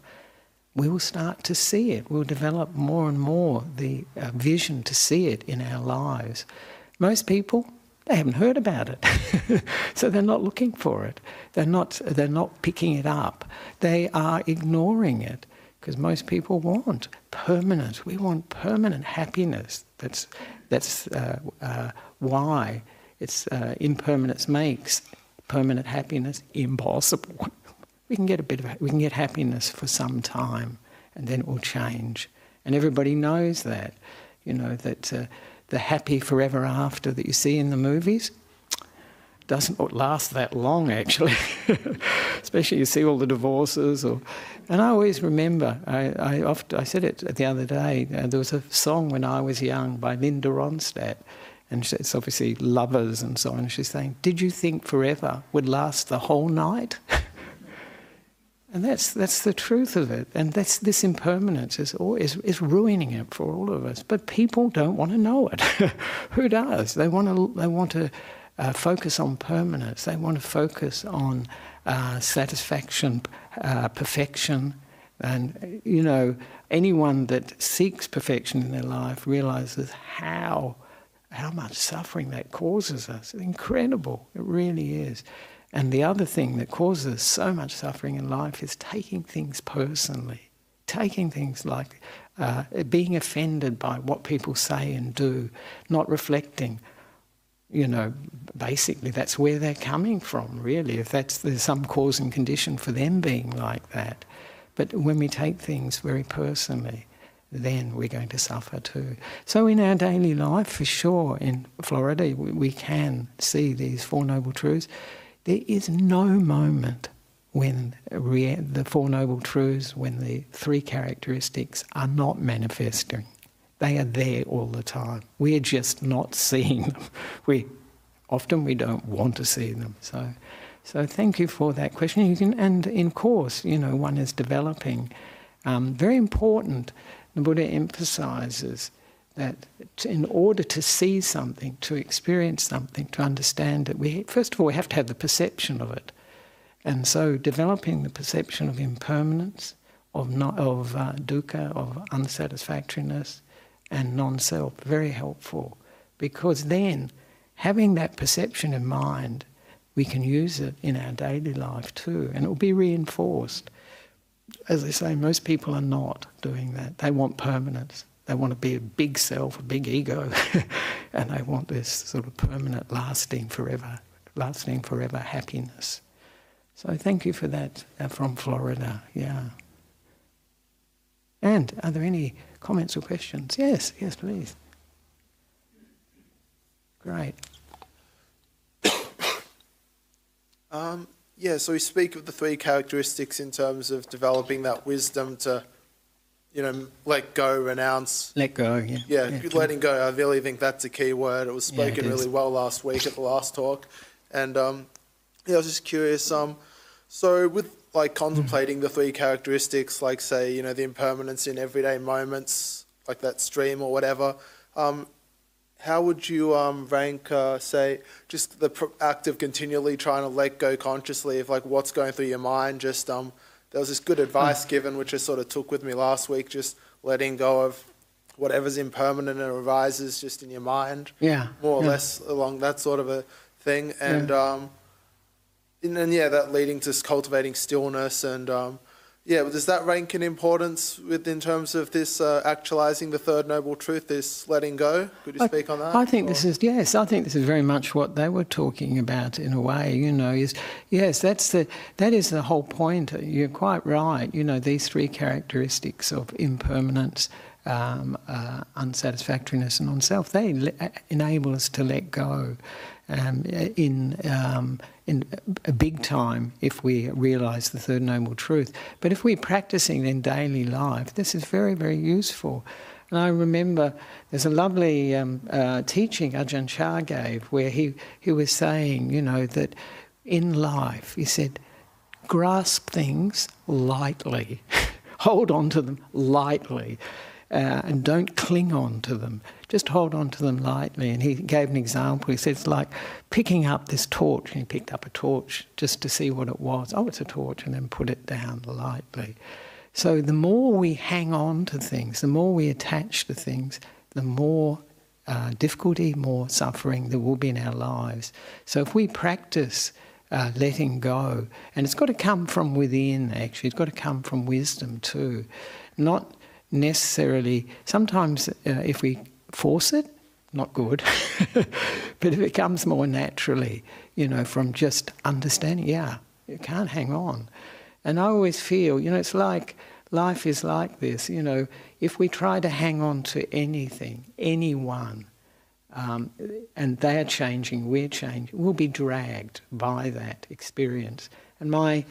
we will start to see it. We'll develop more and more the uh, vision to see it in our lives. Most people they haven't heard about it. so they're not looking for it. They're not, they're not picking it up. They are ignoring it because most people want permanent. We want permanent happiness. That's, that's uh, uh, why it's uh, impermanence makes permanent happiness impossible. we can get a bit of we can get happiness for some time, and then it will change. And everybody knows that, you know that uh, the happy forever after that you see in the movies doesn't last that long actually. Especially you see all the divorces or. And I always remember, I, I, often, I said it the other day, uh, there was a song when I was young by Linda Ronstadt, and it's obviously lovers and so on. She's saying, Did you think forever would last the whole night? and that's, that's the truth of it. And that's, this impermanence is, is, is ruining it for all of us. But people don't want to know it. Who does? They want to, they want to uh, focus on permanence, they want to focus on uh, satisfaction, uh, perfection. And, you know, anyone that seeks perfection in their life realizes how how much suffering that causes us. Incredible. It really is. And the other thing that causes so much suffering in life is taking things personally, taking things like uh, being offended by what people say and do, not reflecting. You know, basically, that's where they're coming from, really, if that's there's some cause and condition for them being like that. But when we take things very personally, then we're going to suffer too. So, in our daily life, for sure, in Florida, we can see these Four Noble Truths. There is no moment when the Four Noble Truths, when the three characteristics are not manifesting. They are there all the time. We're just not seeing them. We often we don't want to see them. So, so thank you for that question. You can, and in course, you know, one is developing. Um, very important the Buddha emphasizes that in order to see something, to experience something, to understand it, we first of all we have to have the perception of it. And so developing the perception of impermanence, of, not, of uh, dukkha, of unsatisfactoriness, and non-self, very helpful. Because then, having that perception in mind, we can use it in our daily life too, and it will be reinforced as I say, most people are not doing that. They want permanence. They want to be a big self, a big ego, and they want this sort of permanent, lasting, forever, lasting forever happiness. So thank you for that uh, from Florida. Yeah. And are there any comments or questions? Yes, yes, please. Great. Um, yeah, so we speak of the three characteristics in terms of developing that wisdom to, you know, let go, renounce. Let go, yeah. Yeah, letting go. I really think that's a key word. It was spoken yeah, it really well last week at the last talk. And um, yeah, I was just curious. Um, so with like contemplating the three characteristics, like say, you know, the impermanence in everyday moments, like that stream or whatever, um, how would you um, rank, uh, say, just the act of continually trying to let go consciously of like what's going through your mind? Just um, there was this good advice given, which I sort of took with me last week, just letting go of whatever's impermanent and arises just in your mind. Yeah, more or yeah. less along that sort of a thing, and yeah. um, and then yeah, that leading to cultivating stillness and um, yeah, does that rank in importance with in terms of this uh, actualizing the third noble truth, this letting go? Could you I, speak on that? I think or? this is yes. I think this is very much what they were talking about in a way. You know, is yes, that's the that is the whole point. You're quite right. You know, these three characteristics of impermanence, um, uh, unsatisfactoriness, and non-self, they le- enable us to let go um, in um, in a big time if we realize the third noble truth. But if we're practicing in daily life, this is very, very useful. And I remember there's a lovely um, uh, teaching Ajahn Chah gave where he, he was saying, you know, that in life, he said, grasp things lightly, hold on to them lightly uh, and don't cling on to them. Just hold on to them lightly. And he gave an example. He said it's like picking up this torch. And he picked up a torch just to see what it was. Oh, it's a torch, and then put it down lightly. So the more we hang on to things, the more we attach to things, the more uh, difficulty, more suffering there will be in our lives. So if we practice uh, letting go, and it's got to come from within, actually, it's got to come from wisdom too, not necessarily. Sometimes uh, if we force it, not good, but if it comes more naturally, you know, from just understanding, yeah, you can't hang on. And I always feel, you know, it's like life is like this, you know, if we try to hang on to anything, anyone, um, and they're changing, we're changing, we'll be dragged by that experience. And my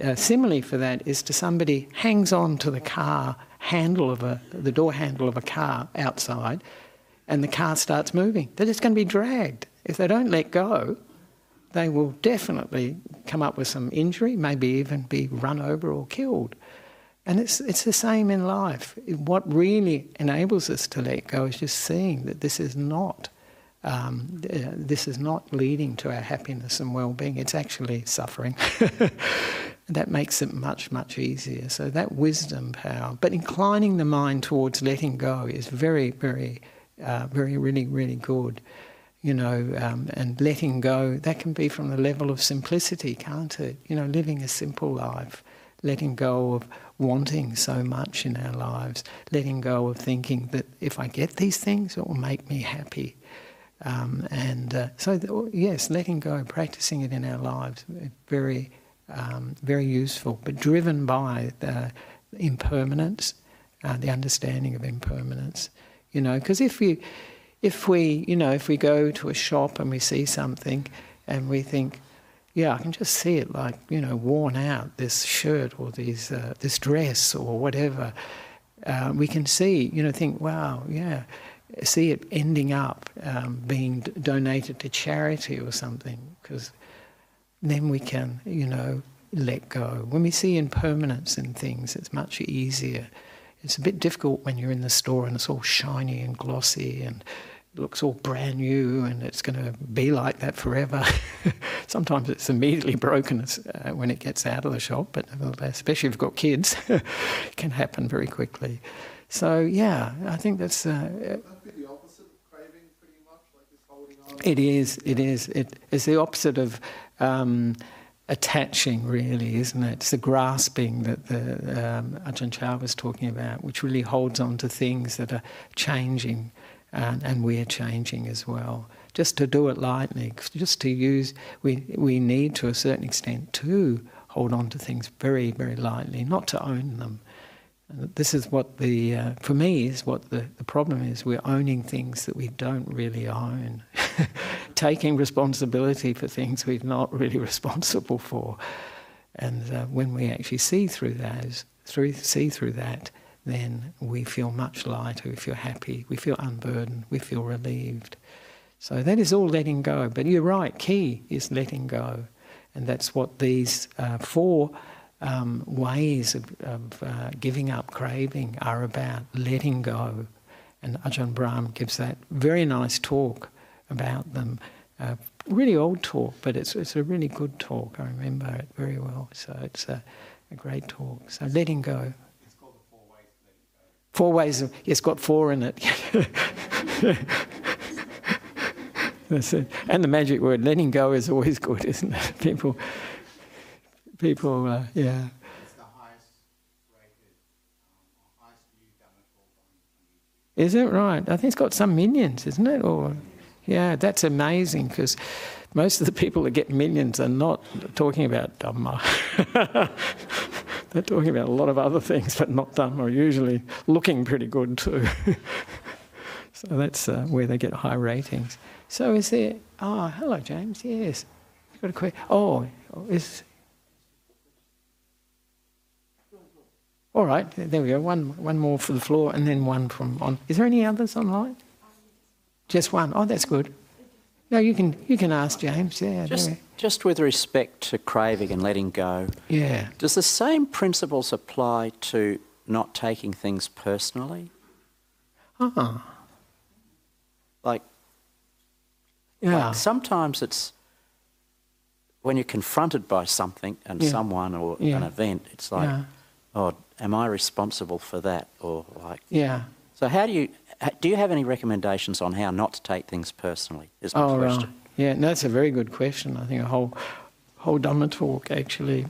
uh, simile for that is to somebody hangs on to the car handle of a, the door handle of a car outside, and the car starts moving. They're just going to be dragged. If they don't let go, they will definitely come up with some injury, maybe even be run over or killed. And it's, it's the same in life. What really enables us to let go is just seeing that this is not, um, uh, this is not leading to our happiness and well-being. It's actually suffering. that makes it much, much easier. So that wisdom power. But inclining the mind towards letting go is very, very, uh, very, really, really good. You know, um, and letting go, that can be from the level of simplicity, can't it? You know, living a simple life, letting go of wanting so much in our lives, letting go of thinking that if I get these things, it will make me happy. Um, and uh, so, the, yes, letting go, practicing it in our lives, very, um, very useful, but driven by the impermanence, uh, the understanding of impermanence. You know, because if we, if we, you know, if we go to a shop and we see something, and we think, yeah, I can just see it like, you know, worn out, this shirt or these, uh, this dress or whatever. Uh, we can see, you know, think, wow, yeah, see it ending up um, being donated to charity or something, because then we can, you know, let go. When we see impermanence in things, it's much easier. It's a bit difficult when you're in the store and it's all shiny and glossy and looks all brand new and it's going to be like that forever. Sometimes it's immediately broken uh, when it gets out of the shop, but especially if you've got kids, it can happen very quickly. So, yeah, I think that's. Uh, it is, it is. It is the opposite of um, attaching, really, isn't it? It's the grasping that the um, Ajahn Chah was talking about, which really holds on to things that are changing and, and we're changing as well. Just to do it lightly, just to use, we, we need to a certain extent to hold on to things very, very lightly, not to own them. This is what the, uh, for me, is what the, the problem is. We're owning things that we don't really own, taking responsibility for things we're not really responsible for. And uh, when we actually see through those, through, see through that, then we feel much lighter, we feel happy, we feel unburdened, we feel relieved. So that is all letting go. But you're right, key is letting go. And that's what these uh, four um, ways of, of uh, giving up craving are about letting go. And Ajahn Brahm gives that very nice talk about them. Uh, really old talk, but it's, it's a really good talk. I remember it very well. So it's a, a great talk. So letting go. Four ways of, it's got four in it. That's it. And the magic word, letting go is always good, isn't it? People, people, uh, yeah. Is it right? I think it's got some millions, isn't it? Or, yeah, that's amazing because most of the people that get millions are not talking about Dhamma. They're talking about a lot of other things, but not Dhamma, usually looking pretty good too. so that's uh, where they get high ratings. So is there, oh, hello, James, yes. You've got a question. Oh, is, all right, there we go. One, one more for the floor and then one from on. Is there any others online? Just one. Oh, that's good. No, you can you can ask James. Yeah. Just, just with respect to craving and letting go. Yeah. Does the same principles apply to not taking things personally? Ah. Like. Yeah. Like sometimes it's when you're confronted by something and Yeah. someone or Yeah. an event. It's like, Yeah. oh, am I responsible for that? Or like. Yeah. So how do you Do you have any recommendations on how not to take things personally? Is my oh, question. Right. Yeah, no, that's a very good question. I think a whole whole Dhamma talk actually.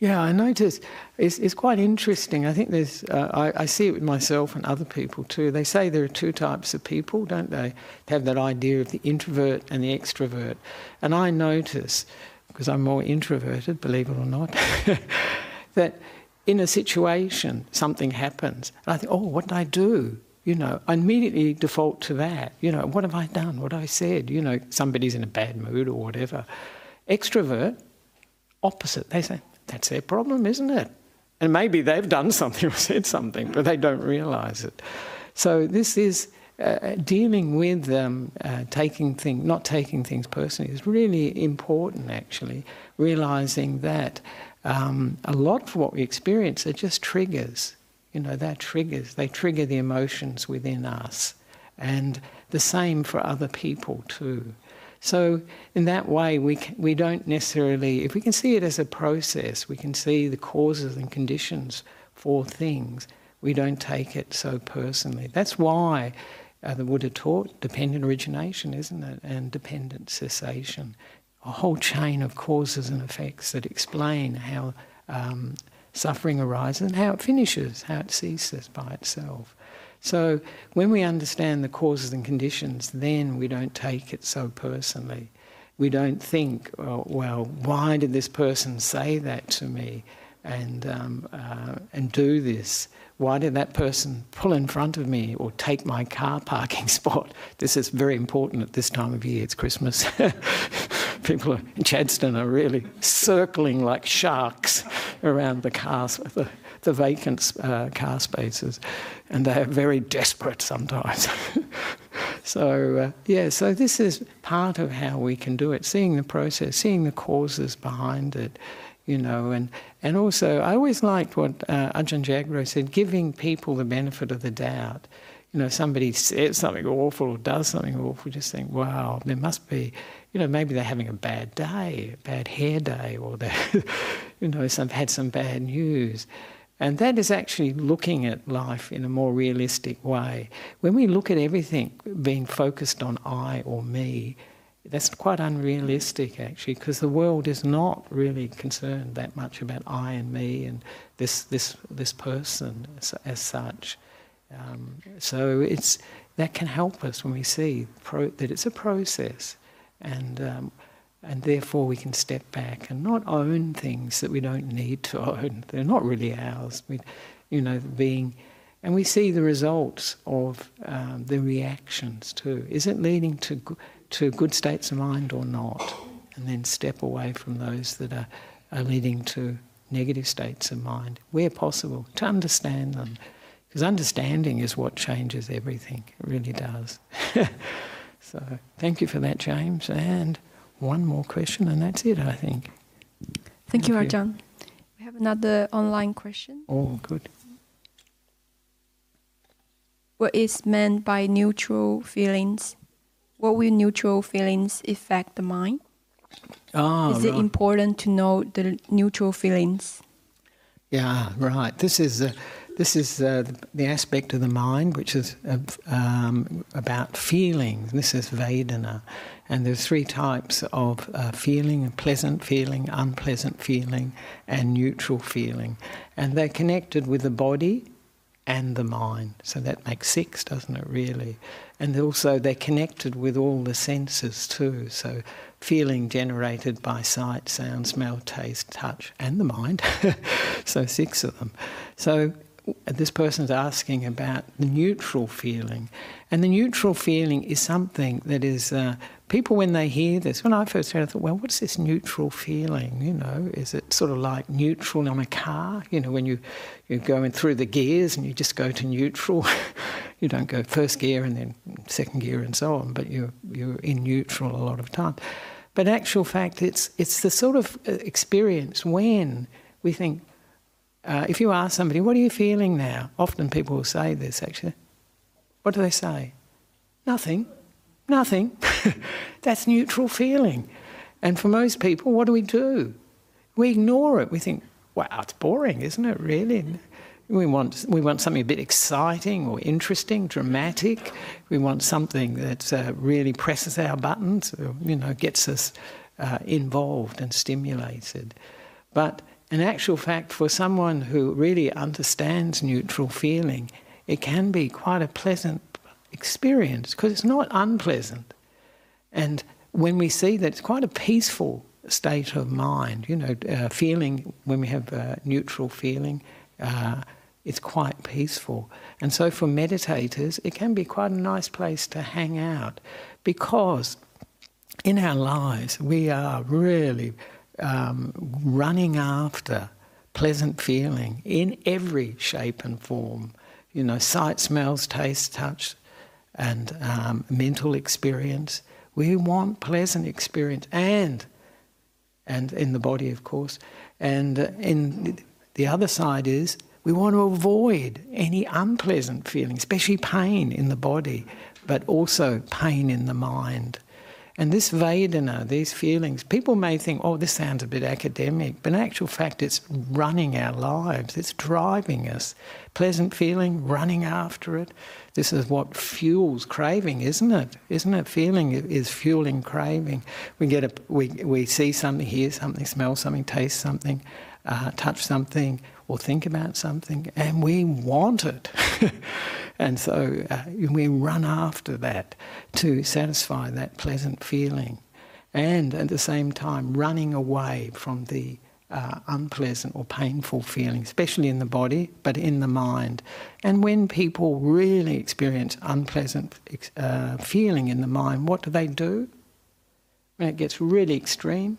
Yeah, I notice it's, it's quite interesting. I think there's, uh, I, I, see it with myself and other people too. They say there are two types of people, don't they? They have that idea of the introvert and the extrovert. And I notice, because I'm more introverted, believe it or not, that in a situation something happens. And I think, oh, what did I do? You know, I immediately default to that. You know, what have I done? What have I said? You know, somebody's in a bad mood or whatever. Extrovert, opposite. They say, that's their problem, isn't it? And maybe they've done something or said something, but they don't realise it. So this is uh, dealing with um, uh, taking things, not taking things personally, is really important. Actually, realising that um, a lot of what we experience are just triggers. You know, they're triggers. They trigger the emotions within us, and the same for other people too. So, in that way, we, can, we don't necessarily, if we can see it as a process, we can see the causes and conditions for things, we don't take it so personally. That's why uh, the Buddha taught dependent origination, isn't it? And dependent cessation. A whole chain of causes and effects that explain how um, suffering arises and how it finishes, how it ceases by itself. So when we understand the causes and conditions, then we don't take it so personally. We don't think, oh, well, why did this person say that to me and, um, uh, and do this? Why did that person pull in front of me or take my car parking spot? This is very important at this time of year. It's Christmas. People in Chadstone are really circling like sharks around the cars, the, the vacant uh, car spaces and they are very desperate sometimes. so, uh, yeah, so this is part of how we can do it, seeing the process, seeing the causes behind it, you know, and, and also I always liked what uh, Ajahn Jagaro said, giving people the benefit of the doubt. You know, somebody says something awful or does something awful, just think, wow, there must be, you know, maybe they're having a bad day, a bad hair day, or they, you know, some had some bad news. And that is actually looking at life in a more realistic way. When we look at everything being focused on I or me, that's quite unrealistic actually, because the world is not really concerned that much about I and me and this this this person as, as such. Um, so it's that can help us when we see pro, that it's a process, and um, and therefore we can step back and not own things that we don't need to own. They're not really ours. We, you know, being, and we see the results of um, the reactions too. Is it leading to to good states of mind or not? And then step away from those that are, are leading to negative states of mind where possible to understand them. Because understanding is what changes everything. It really does. so thank you for that, James. And one more question and that's it, I think. Thank, Thank you, Ajahn. We have another online question. Oh, good. What is meant by neutral feelings? What will neutral feelings affect the mind? Oh, is it important to know the neutral feelings? Yeah, right. This is uh, this is uh, the aspect of the mind which is um, about feelings. This is Vedana. And there's three types of uh, feeling pleasant feeling, unpleasant feeling, and neutral feeling. And they're connected with the body and the mind. So that makes six, doesn't it, really? And also they're connected with all the senses too. So feeling generated by sight, sound, smell, taste, touch, and the mind. so six of them. So this person's asking about the neutral feeling. And the neutral feeling is something that is, uh, people when they hear this, when I first heard it, I thought, well, what's this neutral feeling? You know, is it sort of like neutral on a car? You know, when you, you're going through the gears and you just go to neutral. you don't go first gear and then second gear and so on, but you're, you're in neutral a lot of time. But actual fact, it's, it's the sort of uh, experience when we think, uh, if you ask somebody, what are you feeling now? Often people will say this actually. What do they say? Nothing. Nothing. That's neutral feeling. And for most people, what do we do? We ignore it. We think, wow, it's boring, isn't it, really? We want, we want something a bit exciting or interesting, dramatic. We want something that uh, really presses our buttons, or, you know, gets us uh, involved and stimulated. But in actual fact, for someone who really understands neutral feeling, it can be quite a pleasant experience because it's not unpleasant. And when we see that it's quite a peaceful state of mind, you know, uh, feeling, when we have uh, neutral feeling, uh, it's quite peaceful. And so for meditators, it can be quite a nice place to hang out because in our lives we are really um, running after pleasant feeling in every shape and form. You know, sight, smells, taste, touch, and um, mental experience. We want pleasant experience and and in the body, of course. And uh, in the other side is we want to avoid any unpleasant feeling, especially pain in the body, but also pain in the mind. And this Vedana, these feelings, people may think, oh, this sounds a bit academic, but in actual fact, it's running our lives, it's driving us. Pleasant feeling, running after it. This is what fuels craving, isn't it? Isn't it? Feeling is fueling craving. We get a, we, we see something, hear something, smell something, taste something, uh, touch something, or think about something, and we want it. and so uh, we run after that to satisfy that pleasant feeling. And at the same time, running away from the uh, unpleasant or painful feeling, especially in the body, but in the mind. And when people really experience unpleasant uh, feeling in the mind, what do they do? When it gets really extreme,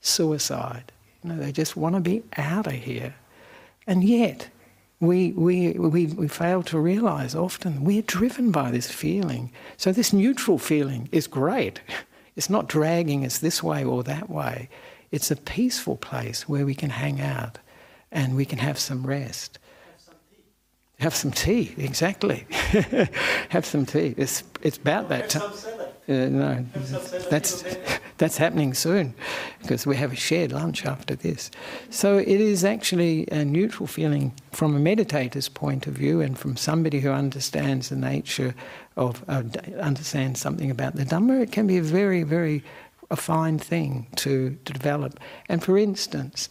suicide. You know, they just want to be out of here. And yet, we, we, we, we fail to realize often we're driven by this feeling. So, this neutral feeling is great. It's not dragging us this way or that way. It's a peaceful place where we can hang out and we can have some rest. Have some tea, exactly. have some tea. It's, it's about that time. Uh, no, that's, that's happening soon because we have a shared lunch after this. So it is actually a neutral feeling from a meditator's point of view and from somebody who understands the nature of, uh, understands something about the Dhamma. It can be a very, very a fine thing to, to develop. And for instance,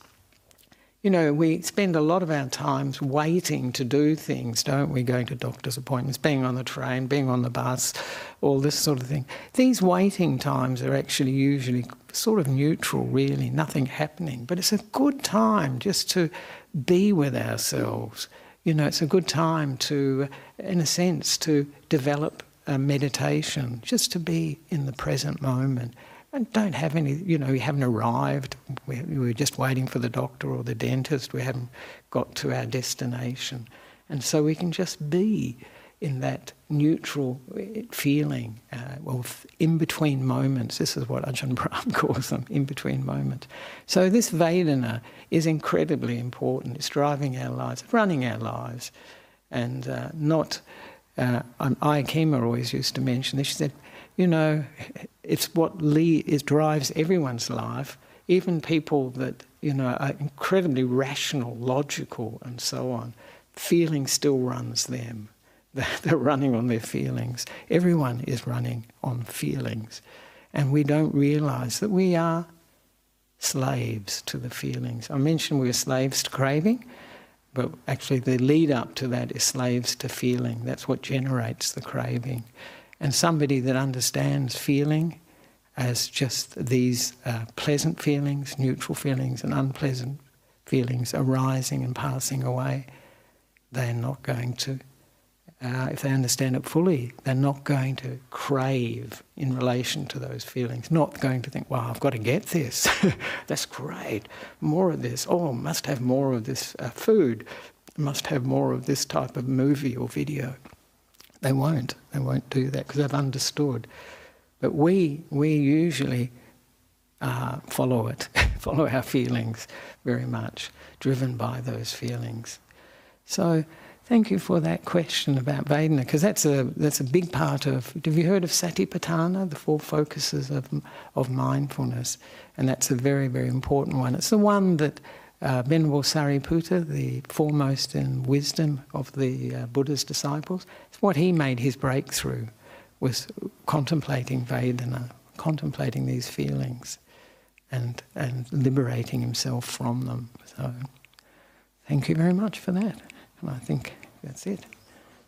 you know, we spend a lot of our times waiting to do things, don't we? Going to doctor's appointments, being on the train, being on the bus, all this sort of thing. These waiting times are actually usually sort of neutral, really, nothing happening. But it's a good time just to be with ourselves. You know, it's a good time to, in a sense, to develop a meditation, just to be in the present moment and don't have any, you know, we haven't arrived. We, we're just waiting for the doctor or the dentist. We haven't got to our destination. And so we can just be in that neutral eh, feeling, uh, well, in between moments. This is what Ajahn Brahm calls them, in between moments. So this Vedana is incredibly important. It's driving our lives, running our lives, and uh, not. Uh, Ayya Khema always used to mention this. She said, you know, it's what lead, it drives everyone's life, even people that, you know, are incredibly rational, logical, and so on. Feeling still runs them. They're running on their feelings. Everyone is running on feelings. And we don't realize that we are slaves to the feelings. I mentioned we're slaves to craving, but actually the lead up to that is slaves to feeling. That's what generates the craving and somebody that understands feeling as just these uh, pleasant feelings, neutral feelings, and unpleasant feelings arising and passing away, they're not going to, uh, if they understand it fully, they're not going to crave in relation to those feelings, not going to think, wow, I've got to get this. That's great. More of this. Oh, must have more of this uh, food. Must have more of this type of movie or video. They won't. They won't do that because they've understood. But we, we usually uh, follow it, follow our feelings very much, driven by those feelings. So, thank you for that question about Vedana, because that's a that's a big part of. Have you heard of Satipatthana, the four focuses of of mindfulness? And that's a very very important one. It's the one that uh, Venerable Sariputta, the foremost in wisdom of the uh, Buddha's disciples, what he made his breakthrough was contemplating Vedana, contemplating these feelings, and and liberating himself from them. So, thank you very much for that. And I think that's it.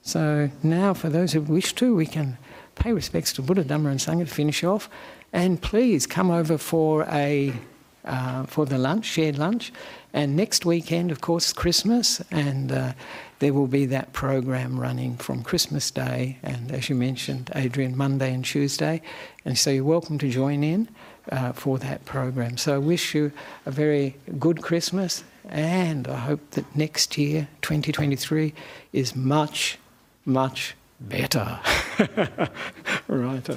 So now, for those who wish to, we can pay respects to Buddha, Dhamma, and Sangha to finish off. And please come over for a uh, for the lunch, shared lunch. And next weekend, of course, Christmas, and uh, there will be that program running from Christmas Day, and as you mentioned, Adrian, Monday and Tuesday. And so you're welcome to join in uh, for that program. So I wish you a very good Christmas, and I hope that next year, 2023, is much, much better. right.